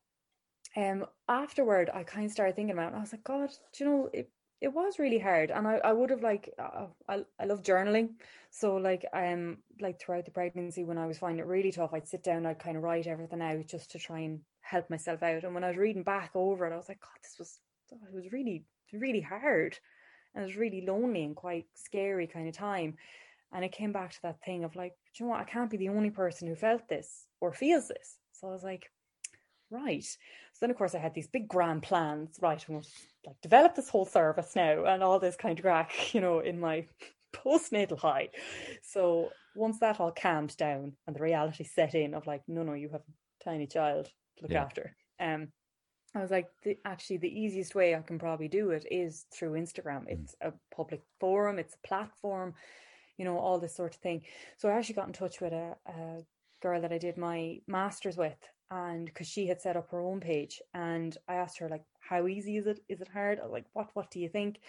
um, afterward, I kind of started thinking about, it, and I was like, God, do you know, it it was really hard, and I I would have like uh, I I love journaling, so like um like throughout the pregnancy when I was finding it really tough, I'd sit down, I'd kind of write everything out just to try and help myself out. And when I was reading back over it, I was like, God, this was it was really really hard, and it was really lonely and quite scary kind of time. And it came back to that thing of like, you know what? I can't be the only person who felt this or feels this. So I was like, right. So then, of course, I had these big grand plans. Right, I'm like develop this whole service now and all this kind of crack, you know, in my postnatal high. So once that all calmed down and the reality set in of like, no, no, you have a tiny child to look yeah. after. Um, I was like, the, actually, the easiest way I can probably do it is through Instagram. Mm. It's a public forum, it's a platform, you know, all this sort of thing. So I actually got in touch with a, a girl that I did my master's with, and because she had set up her own page, and I asked her like, how easy is it? Is it hard? Like, what What do you think?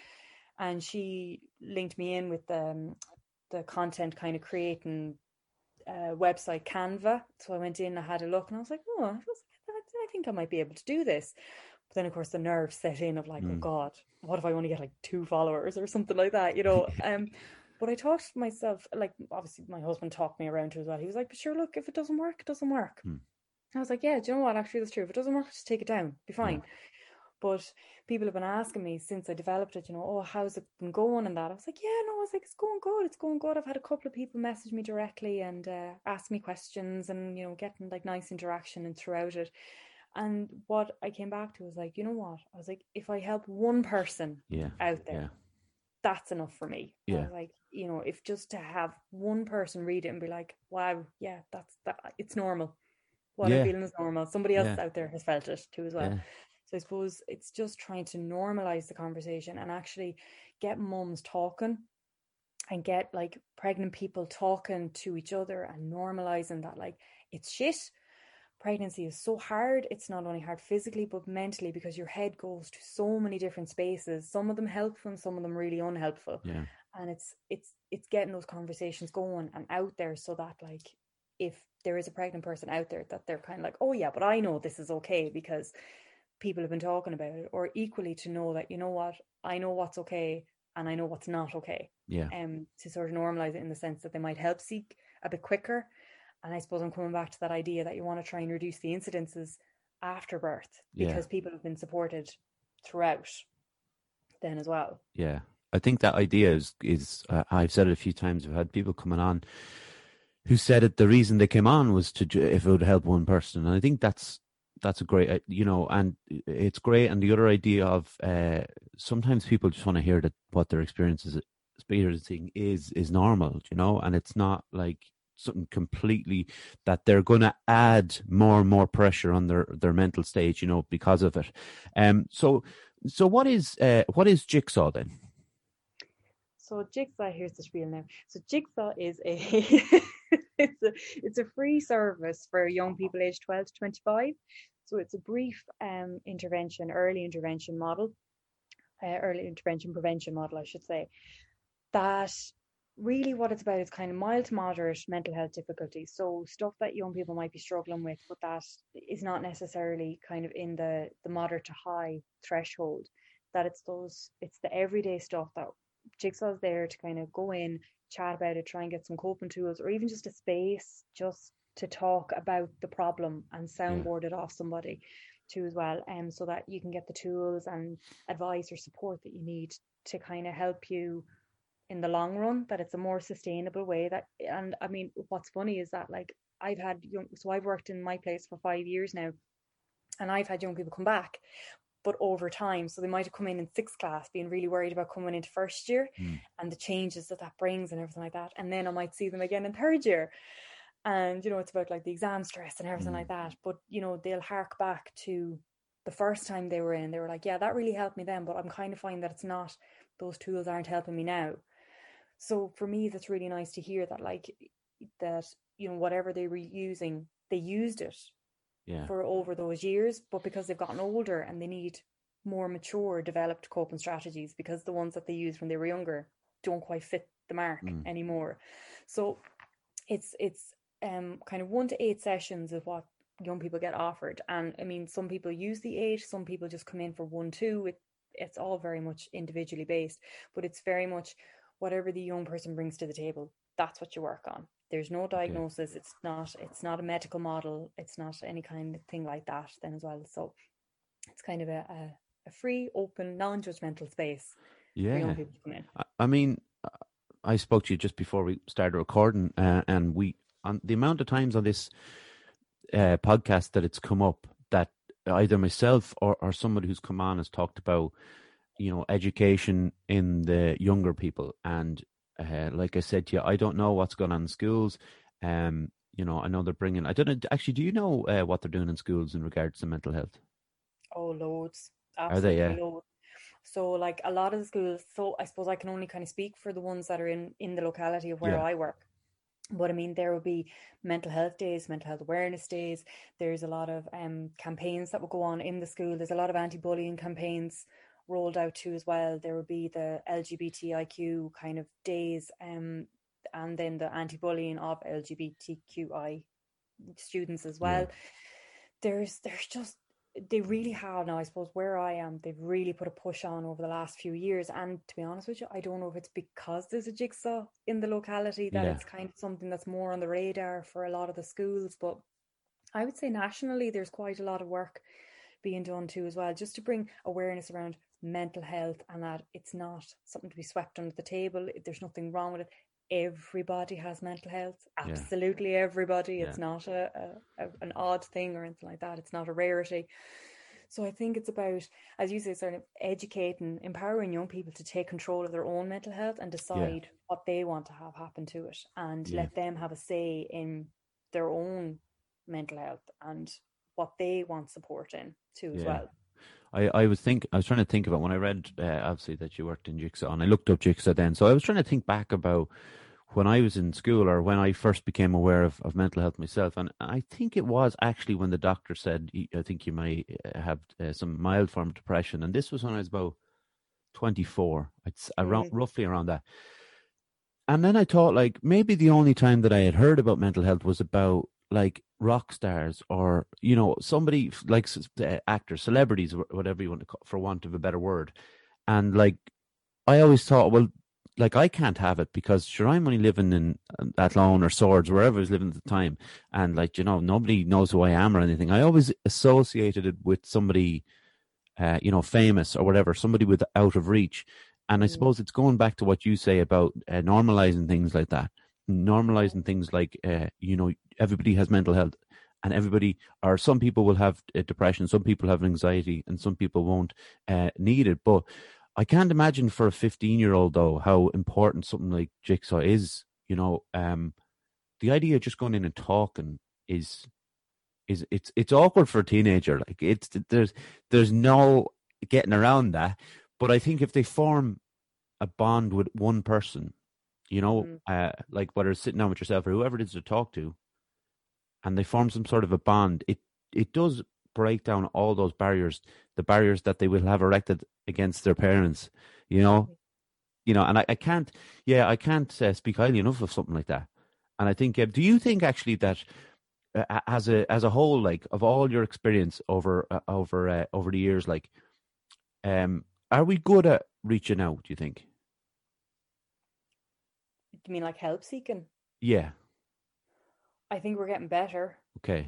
And she linked me in with the um, the content kind of creating uh, website Canva. So I went in, I had a look, and I was like, oh, I, was, I think I might be able to do this. But then, of course, the nerves set in of like, mm. oh. God, what if I only get like two followers or something like that, you know? um, but I thought to myself, like, obviously, my husband talked me around to as well. He was like, but sure, look, if it doesn't work, it doesn't work. Mm. I was like, yeah, do you know what? Actually, that's true. If it doesn't work, just take it down. Be fine. But people have been asking me since I developed it, you know, oh, how's it been going and that. I was like, yeah, no, I was like, it's going good. It's going good. I've had a couple of people message me directly and uh, ask me questions and, you know, getting like nice interaction and throughout it. And what I came back to was like, you know what? I was like, if I help one person yeah, out there, yeah. that's enough for me. Yeah. like, you know, if just to have one person read it and be like, wow, yeah, that's that it's normal. What yeah. I'm feeling is normal. Somebody else yeah. out there has felt it too as well. So I suppose it's just trying to normalize the conversation and actually get mums talking and get like pregnant people talking to each other and normalizing that like it's shit. Pregnancy is so hard. It's not only hard physically but mentally because your head goes to so many different spaces. Some of them helpful and some of them really unhelpful. Yeah. And it's it's it's getting those conversations going and out there so that like if there is a pregnant person out there that they're kind of like, oh yeah, but I know this is okay because people have been talking about it, or equally to know that you know what I know what's okay and I know what's not okay. Yeah. Um, to sort of normalize it in the sense that they might help seek a bit quicker. And I suppose I'm coming back to that idea that you want to try and reduce the incidences after birth because yeah. people have been supported throughout then as well. Yeah. I think that idea is is uh, I've said it a few times. I've had people coming on who said it. The reason they came on was to if it would help one person, and I think that's that's a great uh, you know and it's great. And the other idea of uh, sometimes people just want to hear that what their experiences experiencing is is normal you know? And it's not like something completely that they're going to add more and more pressure on their their mental state you know because of it. Um so so what is uh what is jigsaw then? So jigsaw here's the spiel now. So jigsaw is a it's a it's a free service for young people aged 12 to 25 so it's a brief um, intervention, early intervention model, uh, early intervention prevention model, I should say, that really what it's about is kind of mild to moderate mental health difficulties. So stuff that young people might be struggling with, but that is not necessarily kind of in the, the moderate to high threshold. That it's those, it's the everyday stuff that Jigsaw's there to kind of go in, chat about it, try and get some coping tools, or even just a space just to talk about the problem and soundboard it off somebody too as well um so that you can get the tools and advice or support that you need to kind of help you in the long run that it's a more sustainable way that and i mean what's funny is that like i've had young so i've worked in my place for five years now and i've had young people come back but over time. So they might have come in in sixth class being really worried about coming into first year mm. and the changes that that brings and everything like that. And then i might see them again in third year. And you know it's about like the exam stress and everything mm. like that. But you know they'll hark back to the first time they were in they were like yeah that really helped me then but i'm kind of finding that it's not those tools aren't helping me now. So for me that's really nice to hear that like that you know whatever they were using they used it yeah. for over those years but because they've gotten older and they need more mature developed coping strategies because the ones that they used when they were younger don't quite fit the mark mm. anymore so it's it's um, kind of one to eight sessions of what young people get offered. And I mean, some people use the eight, some people just come in for one, two. It, it's all very much individually based, but it's very much whatever the young person brings to the table. That's what you work on. There's no diagnosis. It's not. It's not a medical model. It's not any kind of thing like that. Then as well. So it's kind of a, a, a free, open, non-judgmental space. Yeah. I mean, I spoke to you just before we started recording, uh, and we on the amount of times on this uh, podcasts that it's come up that either myself or, or somebody who's come on has talked about, you know, education in the younger people. And uh, like I said to you, I don't know what's going on in schools. Um, you know, I know they're bringing. I don't know. Actually, do you know uh, what they're doing in schools in regards to mental health? Oh, loads. Absolutely Are they? Yeah. Loads. So, like a lot of the schools. So, I suppose I can only kind of speak for the ones that are in in the locality of where yeah. I work. But I mean, there will be mental health days, mental health awareness days. There's a lot of um, campaigns that will go on in the school. There's a lot of anti-bullying campaigns rolled out too as well. There will be the LGBTIQ kind of days, um, and then the anti-bullying of LGBTQI students as well. Yeah. There's there's just they really have now. I suppose where I am, they've really put a push on over the last few years. And to be honest with you, I don't know if it's because there's a jigsaw in the locality that yeah. it's kind of something that's more on the radar for a lot of the schools. But I would say nationally, there's quite a lot of work being done too as well, just to bring awareness around mental health and that it's not something to be swept under the table. There's nothing wrong with it everybody has mental health absolutely yeah. everybody yeah. it's not a, a, a, an odd thing or anything like that it's not a rarity so i think it's about as you say sort of educating empowering young people to take control of their own mental health and decide yeah. what they want to have happen to it and let them have a say in their own mental health and what they want support in too as well I, I was think I was trying to think about when I read uh, obviously that you worked in Jigsaw and I looked up Jigsaw then. So I was trying to think back about when I was in school or when I first became aware of, of mental health myself. And I think it was actually when the doctor said, I think you might uh, have uh, some mild form of depression. And this was when I was about 24, it's around, mm-hmm. roughly around that. And then I thought, like, maybe the only time that I had heard about mental health was about like rock stars or, you know, somebody like uh, actors, celebrities, whatever you want to call, for want of a better word. And like, I always thought, well, like I can't have it because sure I'm only living in Athlone or Swords, wherever I was living at the time, and like you know nobody knows who I am or anything. I always associated it with somebody, uh, you know, famous or whatever, somebody with out of reach. And I mm. suppose it's going back to what you say about uh, normalizing things like that, normalizing things like uh, you know everybody has mental health, and everybody or some people will have uh, depression, some people have anxiety, and some people won't uh, need it, but I can't imagine for a 15 year old though how important something like Jigsaw is. You know, um, the idea of just going in and talking is is it's it's awkward for a teenager. Like it's there's there's no getting around that. But I think if they form a bond with one person, you know, mm. uh, like whether it's sitting down with yourself or whoever it is to talk to, and they form some sort of a bond, it it does break down all those barriers, the barriers that they will have erected against their parents, you know, you know, and I, I can't, yeah, I can't uh, speak highly enough of something like that. And I think, uh, do you think actually that uh, as a as a whole, like of all your experience over uh, over uh, over the years, like, um, are we good at reaching out? Do you think? You mean like help seeking? Yeah. I think we're getting better. Okay.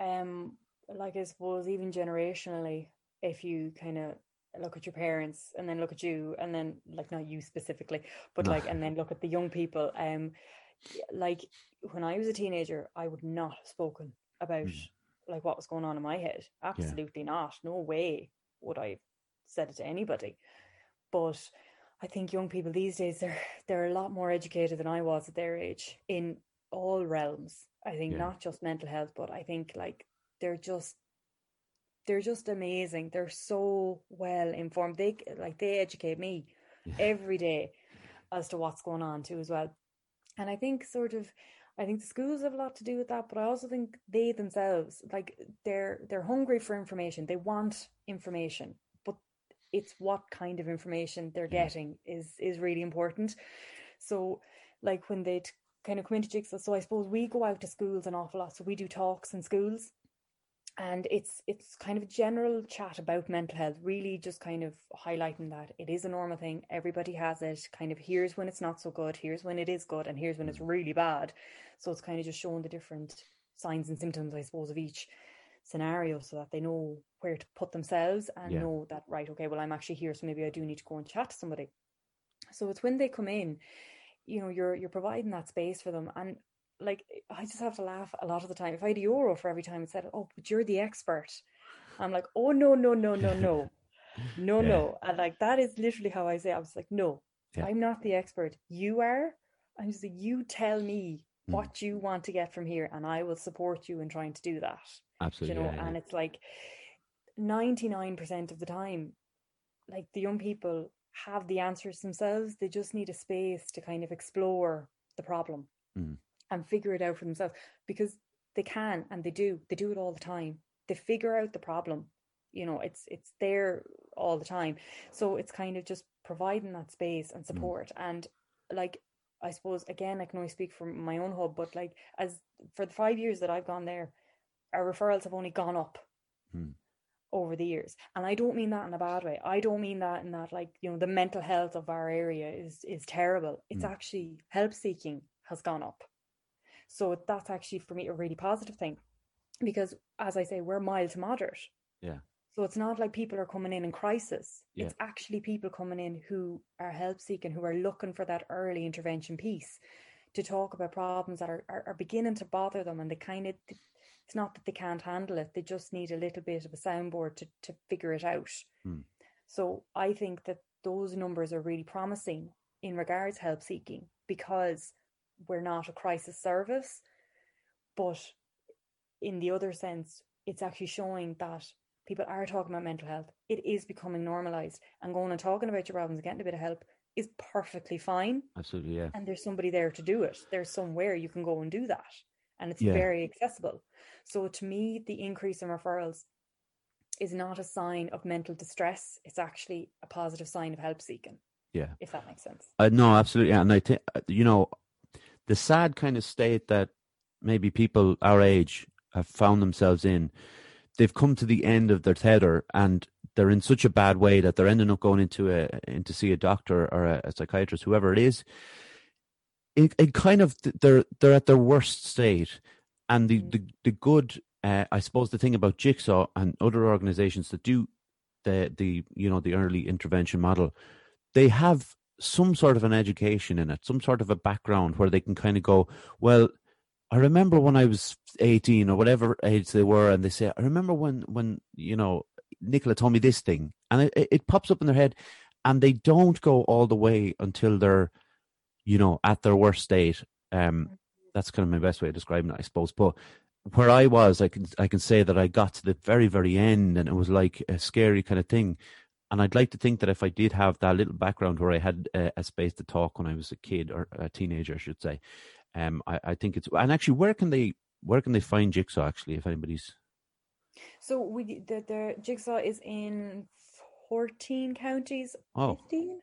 Um, like I suppose even generationally, if you kind of look at your parents and then look at you and then like not you specifically, but like and then look at the young people. Um, like when I was a teenager, I would not have spoken about mm. like what was going on in my head. Absolutely yeah. not. No way would I have said it to anybody. But I think young people these days they're they're a lot more educated than I was at their age in all realms. I think yeah. not just mental health, but I think like they're just they're just amazing. They're so well informed. They like they educate me yeah. every day as to what's going on too as well. And I think sort of I think the schools have a lot to do with that, but I also think they themselves like they're they're hungry for information. They want information, it's what kind of information they're yeah. getting is is really important. So like when they kind of come into Jigsaw, so I suppose we go out to schools an awful lot. So we do talks in schools and it's it's kind of a general chat about mental health really just kind of highlighting that it is a normal thing everybody has it kind of here's when it's not so good here's when it is good and here's when it's mm. really bad so it's kind of just showing the different signs and symptoms i suppose of each scenario so that they know where to put themselves and yeah. know that right okay well i'm actually here so maybe i do need to go and chat to somebody so it's when they come in you know you're you're providing that space for them and like I just have to laugh a lot of the time. If I had a euro for every time it said, "Oh, but you're the expert," I'm like, "Oh no, no, no, no, no, no, Yeah. no," and like that is literally how I say. it. I was like, "No, Yeah. I'm not the expert. You are." I'm just like, "You tell me Mm. what you want to get from here, and I will support you in trying to do that." Absolutely. you know, yeah, yeah. and it's like 99% of the time, like the young people have the answers themselves. They just need a space to kind of explore the problem Mm. and figure it out for themselves because they can and they do. They do it all the time. They figure out the problem. You know, it's it's there all the time. So it's kind of just providing that space and support. And like I suppose again, I can only speak from my own hub, but like as for the five years that I've gone there, our referrals have only gone up Hmm. over the years. And I don't mean that in a bad way. I don't mean that in that like, you know, the mental health of our area is is terrible. It's Hmm. actually help seeking has gone up. So that's actually for me a really positive thing. Because as I say, we're mild to moderate. Yeah. So it's not like people are coming in in crisis. Yeah. It's actually people coming in who are help seeking, who are looking for that early intervention piece to talk about problems that are, are, are beginning to bother them and they kind of it's not that they can't handle it, they just need a little bit of a soundboard to, to figure it out. Hmm. So I think that those numbers are really promising in regards help seeking because we're not a crisis service, but in the other sense, it's actually showing that people are talking about mental health. It is becoming normalized, and going and talking about your problems and getting a bit of help is perfectly fine. Absolutely. Yeah. And there's somebody there to do it. There's somewhere you can go and do that, and it's Yeah. very accessible. So to me, the increase in referrals is not a sign of mental distress. It's actually a positive sign of help seeking. Yeah. If that makes sense. Uh, no, absolutely. And I think, you know, the sad kind of state that maybe people our age have found themselves in, they've come to the end of their tether and they're in such a bad way that they're ending up going into a in to see a doctor or a, a psychiatrist, whoever it is. It, it kind of they're they're at their worst state, and the Mm. the, the good, uh, I suppose, the thing about Jigsaw and other organisations that do the the you know the early intervention model, they have some sort of an education in it, some sort of a background where they can kind of go, well, I remember when I was 18 or whatever age they were, and they say, I remember when, when, you know, Nicola told me this thing, and it, it pops up in their head, and they don't go all the way until they're, you know, at their worst state. Um, that's kind of my best way of describing it, I suppose. But where I was, I can, I can say that I got to the very, very end, and it was like a scary kind of thing. And I'd like to think that if I did have that little background where I had a, a space to talk when I was a kid or a teenager, I should say, um, I, I think it's and actually, where can they where can they find Jigsaw? Actually, if anybody's So we the, the jigsaw is in 14 counties, oh 15.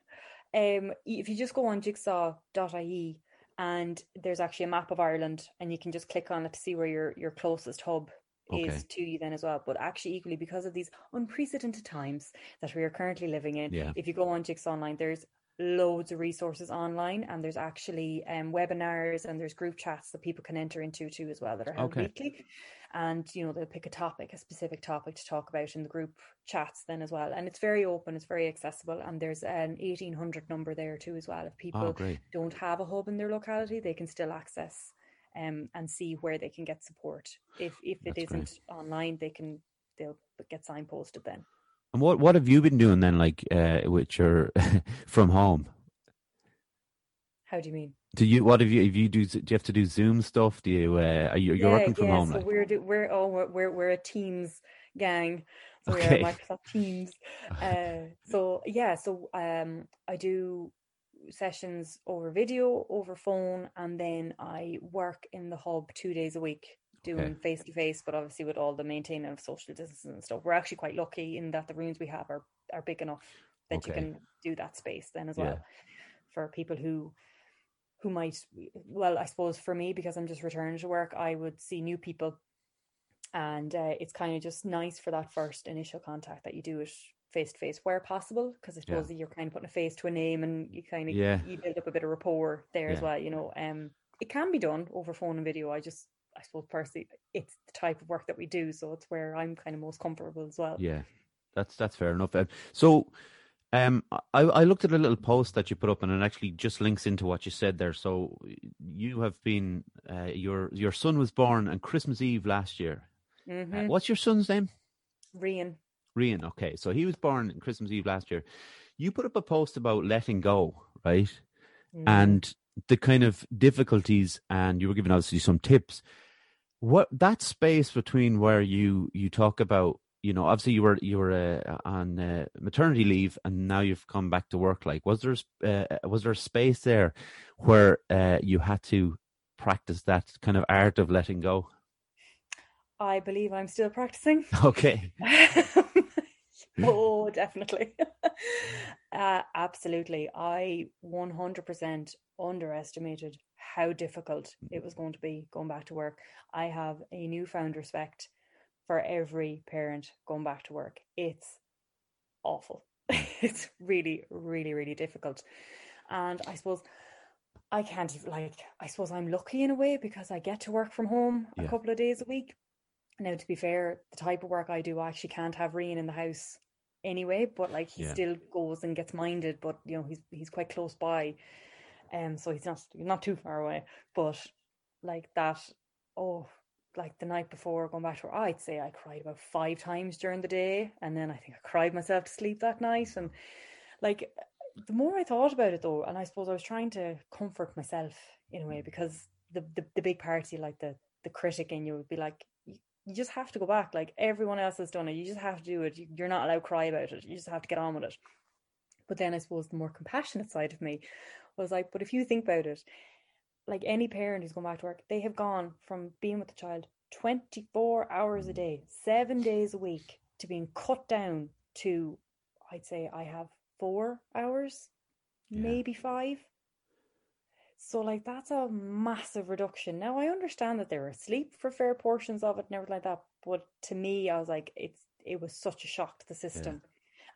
Um, if you just go on jigsaw.ie and there's actually a map of Ireland and you can just click on it to see where your, your closest hub Okay. is to you then as well. But actually equally because of these unprecedented times that we are currently living in, Yeah. if you go on Jigsaw online, there's loads of resources online and there's actually um, webinars and there's group chats that people can enter into too as well that are held Okay. weekly. And you know they'll pick a topic a specific topic to talk about in the group chats then as well. And it's very open it's very accessible and there's an 1800 number there too as well. If people oh don't have a hub in their locality they can still access um, and see where they can get support. If if it not online they can they'll get signposted then and what what have you been doing then like uh with your from home? How do you mean? Do you what have you if you do do you have to do zoom stuff? Do you uh are you you're working from home so like? we're do, we're oh we're, we're we're a teams gang. So Okay. we're Microsoft Teams. Uh, so yeah so um I do sessions over video over phone and then I work in the hub two days a week doing face to face but obviously with all the maintaining of social distancing and stuff we're actually quite lucky in that the rooms we have are are big enough that you can do that space then as Yeah. well for people who who might well i suppose for me because i'm just returning to work i would see new people and uh, it's kind of just nice for that first initial contact that you do it face to face where possible because i Yeah. suppose that you're kind of putting a face to a name and you kind of Yeah. you build up a bit of rapport there as well you know um it can be done over phone and video i just i suppose personally it's the type of work that we do so it's where i'm kind of most comfortable as well Yeah, that's that's fair enough. Um, so, um, I I looked at a little post that you put up, and it actually just links into what you said there. So, you have been uh, your your son was born on Christmas Eve last year. Mm-hmm. Uh, what's your son's name? Rian. Rian. Okay, so he was born on Christmas Eve last year. You put up a post about letting go, right? Mm. And the kind of difficulties, and you were giving obviously some tips. What that space between where you you talk about, you know, obviously you were you were uh, on uh, maternity leave, and now you've come back to work. Like, was there uh, was there a space there where uh, you had to practice that kind of art of letting go? I believe I'm still practicing. Okay. oh, definitely. uh, absolutely. I 100% underestimated how difficult it was going to be going back to work. I have a newfound respect for every parent going back to work. It's awful. it's really, really, really difficult. And I suppose I can't like, I suppose I'm lucky in a way because I get to work from home a couple of days a week. Now, to be fair, the type of work I do, I actually can't have Rian in the house anyway, but like he Yeah. still goes and gets minded, but you know, he's he's quite close by. Um so he's not not too far away. But like that, oh like the night before going back to work, I'd say I cried about five times during the day and then I think I cried myself to sleep that night. And like the more I thought about it though, and I suppose I was trying to comfort myself in a way because the the, the big party, like the the critic in you would be like, you, just have to go back. Like everyone else has done it. You just have to do it. You- You're not allowed to cry about it. You just have to get on with it. But then I suppose the more compassionate side of me was like, but if you think about it, like any parent who's going back to work, they have gone from being with the child 24 hours a day, seven days a week, to being cut down to, I'd say I have four hours, Yeah. maybe five. So, like, that's a massive reduction. Now, I understand that they were asleep for fair portions of it and everything like that, but to me, I was like, it's it was such a shock to the system.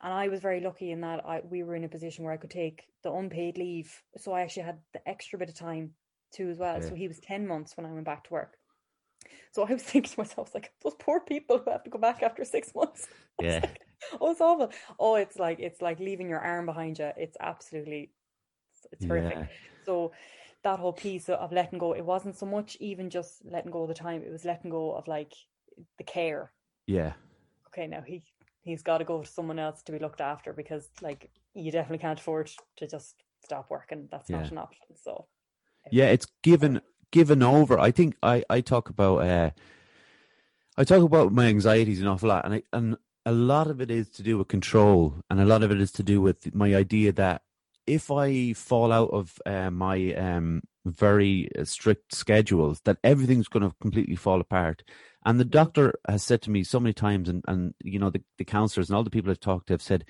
And I was very lucky in that I we were in a position where I could take the unpaid leave. So I actually had the extra bit of time too as well. Yeah. So he was 10 months when I went back to work. So I was thinking to myself, like, those poor people who have to go back after six months. Yeah. like, oh, it's awful. Oh, it's like it's like leaving your arm behind you. It's absolutely it's horrific. Yeah. So that whole piece of letting go, it wasn't so much even just letting go of the time, it was letting go of like the care. Yeah. Okay, now he he's got to go to someone else to be looked after because like you definitely can't afford to just stop working. That's not an option. So yeah it's given given over i think i i talk about uh i talk about my anxieties an awful lot and I, and a lot of it is to do with control and a lot of it is to do with my idea that if i fall out of uh, my um very uh, strict schedules that everything's going to completely fall apart and the doctor has said to me so many times and and you know the, the counselors and all the people i've talked to have said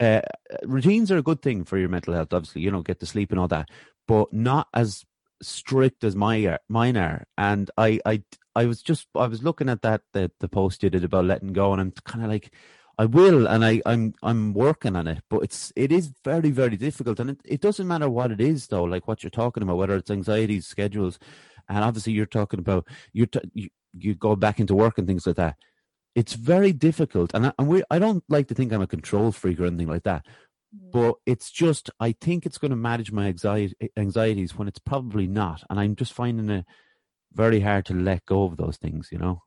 uh, routines are a good thing for your mental health obviously you know get to sleep and all that but not as strict as my are, mine are. And I, I, I was just, I was looking at that the the post you did about letting go, and I'm kind of like, I will, and I, I'm, I'm working on it, but it's, it is very, very difficult, and it, it doesn't matter what it is though, like what you're talking about, whether it's anxieties, schedules, and obviously you're talking about you're t- you, you go back into work and things like that. It's very difficult, and I, and we, I don't like to think I'm a control freak or anything like that, but it's just I think it's going to manage my anxiety anxieties when it's probably not, and I'm just finding it very hard to let go of those things. You know?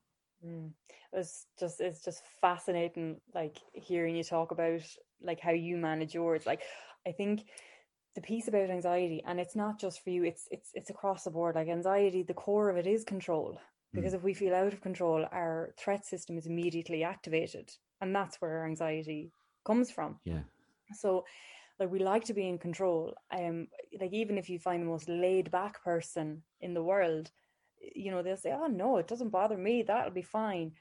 Mm. It's just it's just fascinating, like hearing you talk about like how you manage yours. Like, I think the piece about anxiety, and it's not just for you; it's it's it's across the board. Like anxiety, the core of it is control. Because if we feel out of control, our threat system is immediately activated, and that's where our anxiety comes from. Yeah, So, like we like to be in control. Um, like even if you find the most laid back person in the world, you know they'll say, "Oh no, it doesn't bother me. That'll be fine."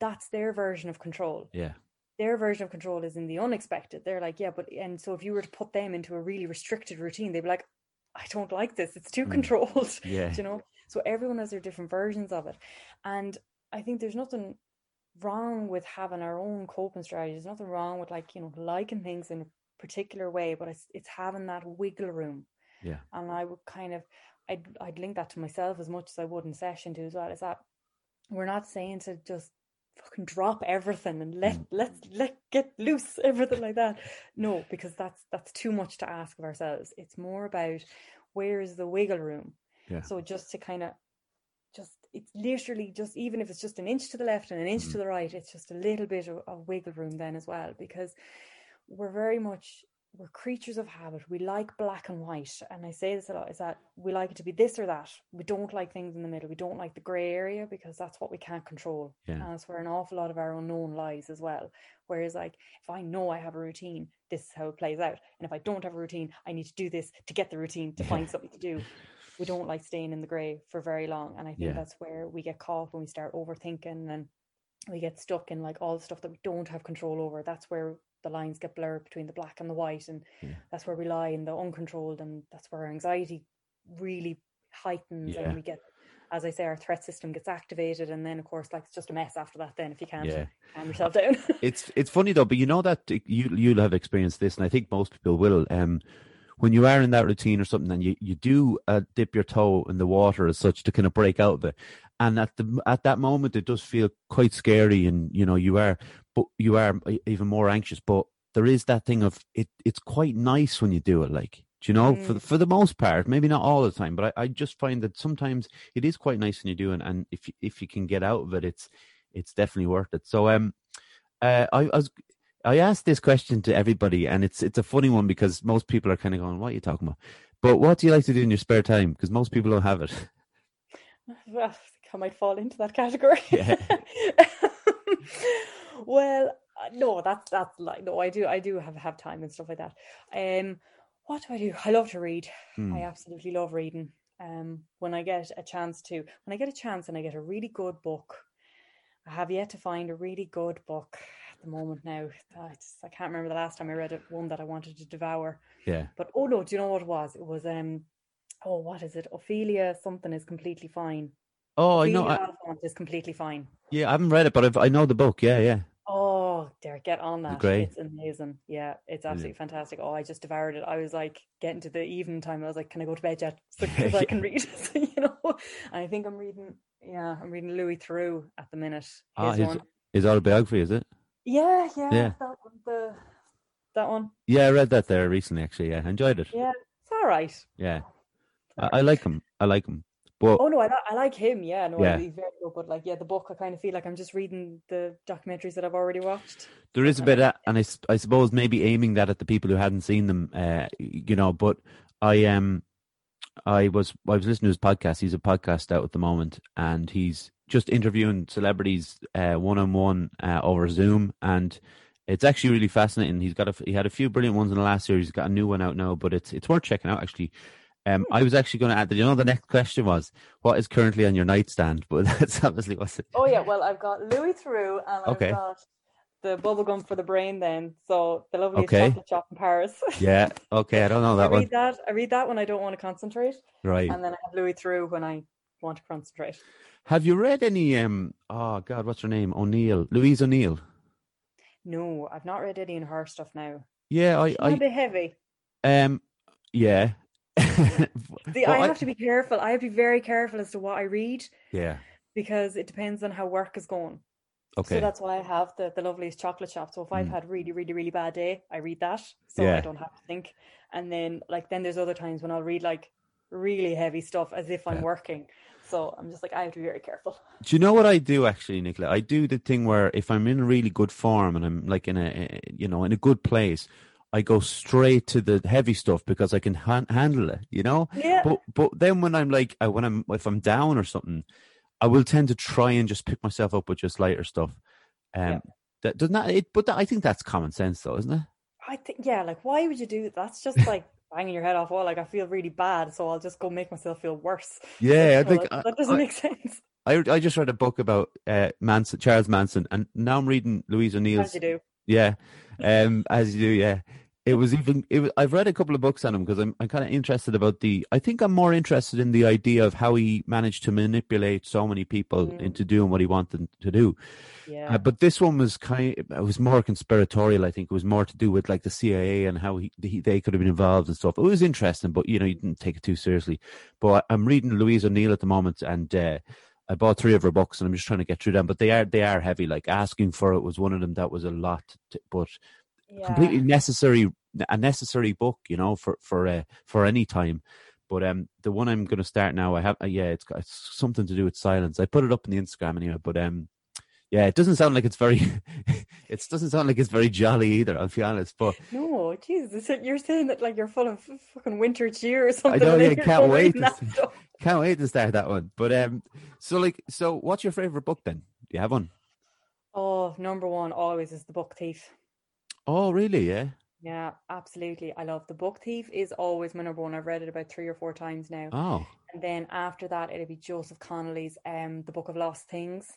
That's their version of control. yeah, Their version of control is in the unexpected. They're like, "Yeah, but," and so if you were to put them into a really restricted routine, they'd be like, "I don't like this. It's too Mm. controlled." yeah, you know so everyone has their different versions of it and i think there's nothing wrong with having our own coping strategies there's nothing wrong with like you know liking things in a particular way but it's it's having that wiggle room yeah, and i would kind of i'd, I'd link that to myself as much as i would in session too as well is that we're not saying to just fucking drop everything and let Mm. let's let get loose everything like that no because that's that's too much to ask of ourselves it's more about where is the wiggle room Yeah. so just to kind of just it's literally just even if it's just an inch to the left and an inch Mhm. to the right, it's just a little bit of, of wiggle room then as well because we're very much we're creatures of habit. We like black and white, and I say this a lot: is that we like it to be this or that. We don't like things in the middle. We don't like the grey area because that's what we can't control, Yeah. and that's where an awful lot of our unknown lies as well. Whereas, like, if I know I have a routine, this is how it plays out, and if I don't have a routine, I need to do this to get the routine to find something to do. We don't like staying in the grey for very long, and I think Yeah. that's where we get caught when we start overthinking and we get stuck in like all the stuff that we don't have control over. That's where the lines get blurred between the black and the white, and Yeah. that's where we lie in the uncontrolled, and that's where our anxiety really heightens, Yeah. and we get, as I say, our threat system gets activated, and then of course, like it's just a mess after that. Then if you can't Yeah. calm yourself down, it's it's funny though, but you know that you you'll have experienced this, and I think most people will. Um, when you are in that routine or something, and you you do uh, dip your toe in the water as such to kind of break out of it, and at the at that moment it does feel quite scary, and you know you are, but you are even more anxious. But there is that thing of it. It's quite nice when you do it, like. Do you know, for the, Mm. for the most part, maybe not all the time, but I, I just find that sometimes it is quite nice when you do it, and if you, if you can get out of it, it's it's definitely worth it. So, um, uh, I, I was I asked this question to everybody, and it's it's a funny one because most people are kind of going, "What are you talking about?" But what do you like to do in your spare time? Because most people don't have it. well, I I might fall into that category. Yeah. Well, uh, no, that's that's like no, I do I do have have time and stuff like that. Um, what do I do? I love to read. Hmm. I absolutely love reading. Um, when I get a chance to, when I get a chance and I get a really good book, I have yet to find a really good book at the moment. Now, I, just, I can't remember the last time I read it, one that I wanted to devour. Yeah. But oh no, do you know what it was? It was um, oh what is it? Ophelia something is completely fine. Oh, I know. I, is completely fine. yeah, I haven't read it, but I've, I know the book. Yeah, yeah. Oh, Derek, get on that. great? It's amazing. Yeah, it's absolutely fantastic. Oh, I just devoured it. I was like getting to the evening time. I was like, can I go to bed yet? Because I can read. So, you know, and I think I'm reading. Yeah, I'm reading Louis Theroux at the minute. His Ah, his- one. His autobiography, is it? Yeah, yeah, Yeah. That one, the that one. Yeah, I read that there recently. Actually, yeah, I enjoyed it. Yeah, it's all right. Yeah, I, I like him. I like him. But Oh no, I, I like him. Yeah, no, Yeah. he's very good. But like, yeah, the book, I kind of feel like I'm just reading the documentaries that I've already watched. There is a bit of that, and I, I suppose maybe aiming that at the people who hadn't seen them, uh, you know. But I um, I was I was listening to his podcast. He's a podcast out at the moment, and he's just interviewing celebrities one on one over Zoom, and it's actually really fascinating. He's got a he had a few brilliant ones in the last year. He's got a new one out now, but it's it's worth checking out actually. Um, I was actually going to add that you know the next question was what is currently on your nightstand, but that's obviously what's it. Oh yeah, well I've got Louis Theroux, and I've Okay. got the bubblegum for the brain. Then so the lovely Okay. chocolate shop in Paris. Yeah, okay, I don't know I that read one. that. I read that when I don't want to concentrate, Right. and then I have Louis Theroux when I want to concentrate. Have you read any? Um. Oh God, what's her name? O'Neill, Louise O'Neill. No, I've not read any of her stuff now. Yeah, I, She's a I, bit heavy. um, yeah, See, Well, I have to be careful. I have to be very careful as to what I read Yeah. because it depends on how work is going. Okay. So that's why I have the, the loveliest chocolate shop. So if I've Mm. had really, really, really bad day, I read that. So Yeah. I don't have to think. And then like then there's other times when I'll read like really heavy stuff as if I'm Yeah. working. So I'm just like I have to be very careful. Do you know what I do actually, Nicola? I do the thing where if I'm in really good form and I'm like in a, you know, in a good place, I go straight to the heavy stuff because I can han- handle it. You know. Yeah. But but then when I'm like uh, when I'm if I'm down or something, I will tend to try and just pick myself up with just lighter stuff. Um, Yeah. that doesn't that it, but that, I think that's common sense though, isn't it? I think yeah, like why would you do that? That's just like banging your head off wall. Like I feel really bad, so I'll just go make myself feel worse. Yeah, I think that, that doesn't I- make sense. I I just read a book about uh, Manson, Charles Manson, and now I'm reading Louise O'Neill's. As you do. Yeah, um, as you do. Yeah, it was even. It was, I've read a couple of books on him because I'm I'm kind of interested about the. I think I'm more interested in the idea of how he managed to manipulate so many people Mm. into doing what he wanted to do. Yeah. Uh, but this one was kind. It was more conspiratorial. I think it was more to do with like the CIA and how he, he they could have been involved and stuff. It was interesting, but you know you didn't take it too seriously. But I- I'm reading Louise O'Neill at the moment, and uh, I bought three of her books, and I'm just trying to get through them. But they are they are heavy. Like asking for it was one of them that was a lot, to, but yeah. completely necessary a necessary book, you know, for for uh, for any time. But um, the one I'm going to start now, I have, uh, yeah, it's got it's something to do with silence. I put it up on the Instagram anyway, but um, yeah, it doesn't sound like it's very, it doesn't sound like it's very jolly either. I'll be honest, but no, Jesus, you're saying that like you're full of fucking winter cheer or something. I know, yeah, can't wait, to, can't wait to start that one. But um, so like, so what's your favorite book then? Do you have one? Oh, number one always is the Book Thief. Oh, really? Yeah. Yeah, absolutely. I love the book thief is always my number one. I've read it about three or four times now. Oh. And then after that it'll be Joseph Connolly's um The Book of Lost Things.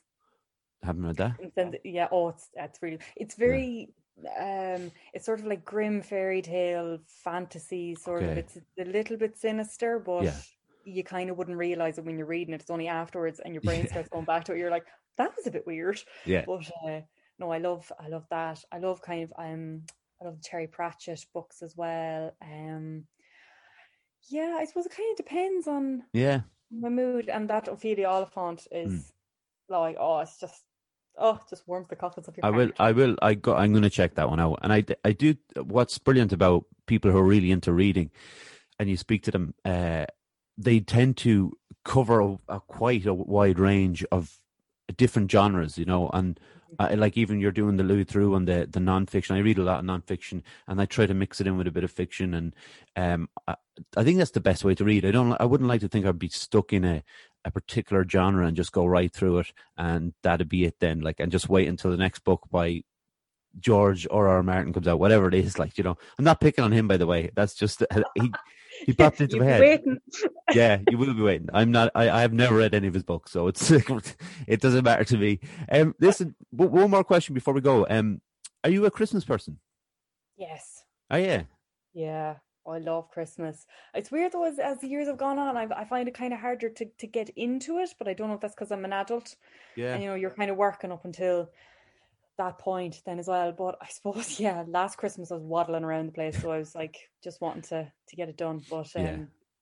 Haven't read that. Then, yeah, oh it's it's really it's very yeah. um it's sort of like grim fairy tale fantasy sort okay. of it's a little bit sinister, but yeah. you kind of wouldn't realize it when you're reading it. It's only afterwards and your brain starts going back to it. You're like, that was a bit weird. Yeah. But uh, no, I love I love that. I love kind of um I love the Terry Pratchett books as well. Um, yeah, I suppose it kind of depends on yeah my mood, and that Ophelia Oliphant is mm. like oh, it's just oh, just warms the cockles of your. I will, I will, I go. I'm going to check that one out, and I, I do. What's brilliant about people who are really into reading, and you speak to them, uh, they tend to cover a, a quite a wide range of different genres, you know, and uh, like even you're doing the Louis Theroux on the the nonfiction. I read a lot of nonfiction, and I try to mix it in with a bit of fiction. And um, I, I think that's the best way to read. I don't. I wouldn't like to think I'd be stuck in a a particular genre and just go right through it, and that'd be it then. Like, and just wait until the next book by George or R. Martin comes out, whatever it is. Like, you know, I'm not picking on him, by the way. That's just he he popped into my head. Waiting. yeah, you will be waiting. I'm not. I, I have never read any of his books, so it's it doesn't matter to me. Um, listen, one more question before we go. Um, are you a Christmas person? Yes. Oh yeah. Yeah. I love Christmas. It's weird though, as, as the years have gone on, I, I find it kind of harder to, to get into it, but I don't know if that's because I'm an adult. Yeah. And, you know, you're kind of working up until that point then as well. But I suppose, yeah, last Christmas I was waddling around the place, so I was like just wanting to to get it done. But um, yeah.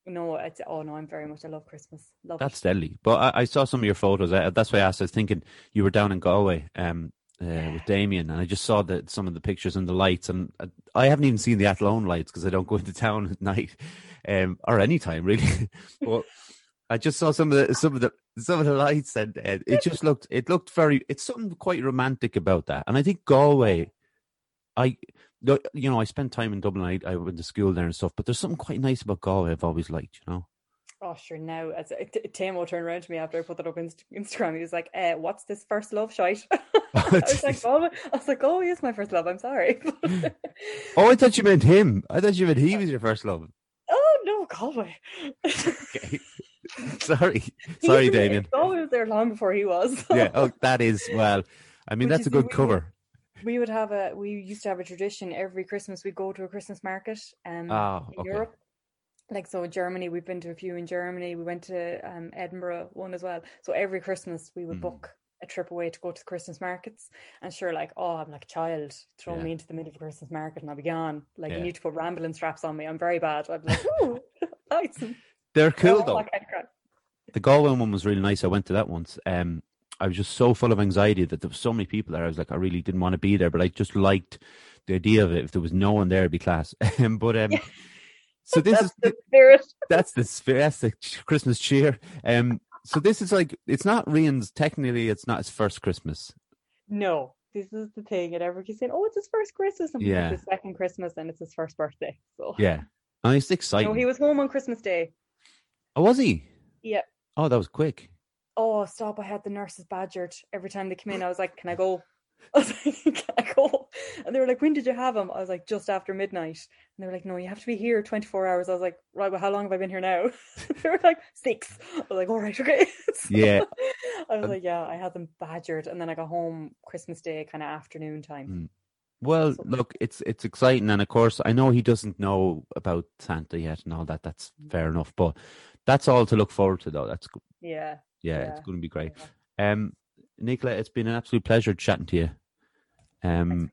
no, it's oh no, I'm very much I love Christmas. Love that's it. deadly. But I, I, saw some of your photos. I, that's why I asked. I was thinking you were down in Galway. Um, uh, yeah. with Damien, and I just saw that some of the pictures and the lights, and I haven't even seen the Athlone lights because I don't go into town at night, um, or any time really. but I just saw some of the some of the some of the lights, and uh, it just looked it looked very. It's something quite romantic about that, and I think Galway. I, you know, I spent time in Dublin. I, I went to school there and stuff, but there's something quite nice about Galway. I've always liked, you know. Oh, sure. Now, as Tamo turned around to me after I put that up on Instagram, he was like, uh, "What's this first love shite?" I was like, "Oh, I was like, oh, he is my first love. I'm sorry." oh, I thought you meant him. I thought you meant he was your first love. Oh no, Galway. okay. sorry, sorry, Damien. Oh, was there long before he was. yeah. Oh, that is well. I mean, Which that's a good we, cover. We would have a. We used to have a tradition every Christmas. We'd go to a Christmas market. Um, oh, in Europe. Like so, Germany. We've been to a few in Germany. We went to um, Edinburgh one as well. So every Christmas we would mm. book a trip away to go to the Christmas markets. And sure, like, oh, I'm like a child, throw yeah. me into the middle of a Christmas market and I'll be gone. Like, yeah. you need to put rambling straps on me. I'm very bad. I'm like, ooh, nice. They're cool though. The Galway one was really nice. I went to that once. Um, I was just so full of anxiety that there was so many people there. I was like, I really didn't want to be there, but I just liked the idea of it. If there was no one there, it'd be class. but um, so this is the spirit. That's the spirit. That's the Christmas cheer. Um, so this is like it's not Rian's. Technically, it's not his first Christmas. No, this is the thing. And everybody's saying, "Oh, it's his first Christmas," and yeah. it's his second Christmas, and it's his first birthday. So yeah, and it's exciting. No, he was home on Christmas Day. Oh, was he? Yeah. Oh, that was quick. Oh, stop. I had the nurses badgered every time they came in. I was like, can I go? I was like, can I go? And they were like, when did you have him? I was like, just after midnight. And they were like, no, you have to be here 24 hours. I was like, right, well, how long have I been here now? they were like, six. I was like, all right, okay. so yeah. I was like, yeah, I had them badgered. And then I got home Christmas Day, kind of afternoon time. Mm. Well, so, look, it's it's exciting, and of course, I know he doesn't know about Santa yet and all that. That's mm. fair enough, but that's all to look forward to, though. That's yeah, yeah, yeah. it's going to be great. Yeah. Um, Nicola, it's been an absolute pleasure chatting to you. Um,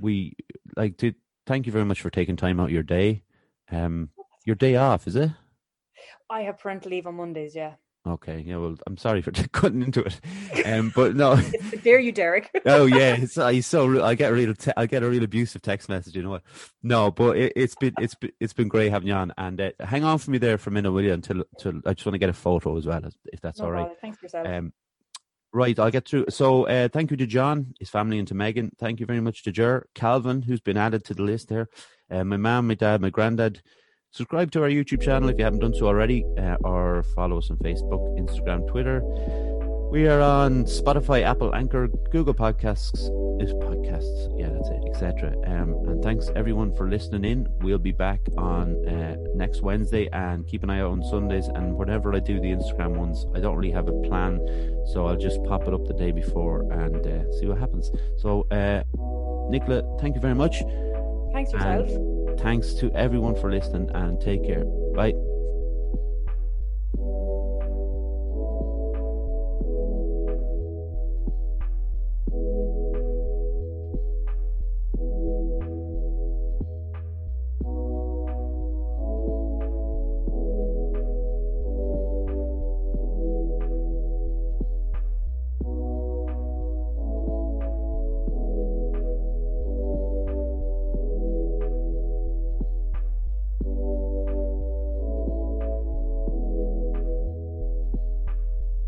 we like to thank you very much for taking time out your day. Um, your day off, is it? I have parental leave on Mondays. Yeah. Okay, yeah. Well, I'm sorry for cutting into it, um, but no. Dare you, Derek? oh yeah, it's I so I get a real te- I get a real abusive text message. You know what? No, but it, has been it's been it's been great having you on. And uh, hang on for me there for a minute, will you? Until, until I just want to get a photo as well, if that's no all right. Bother. Thanks for yourself. Um, Right, I'll get through. So, uh, thank you to John, his family, and to Megan. Thank you very much to Jer, Calvin, who's been added to the list there. Uh, my mom, my dad, my granddad, Subscribe to our YouTube channel if you haven't done so already, uh, or follow us on Facebook, Instagram, Twitter. We are on Spotify, Apple, Anchor, Google Podcasts, is podcasts, yeah, that's it, etc. Um, and thanks everyone for listening in. We'll be back on uh, next Wednesday, and keep an eye out on Sundays. And whenever I do the Instagram ones, I don't really have a plan, so I'll just pop it up the day before and uh, see what happens. So, uh, Nicola, thank you very much. Thanks yourself. And thanks to everyone for listening and take care. Bye.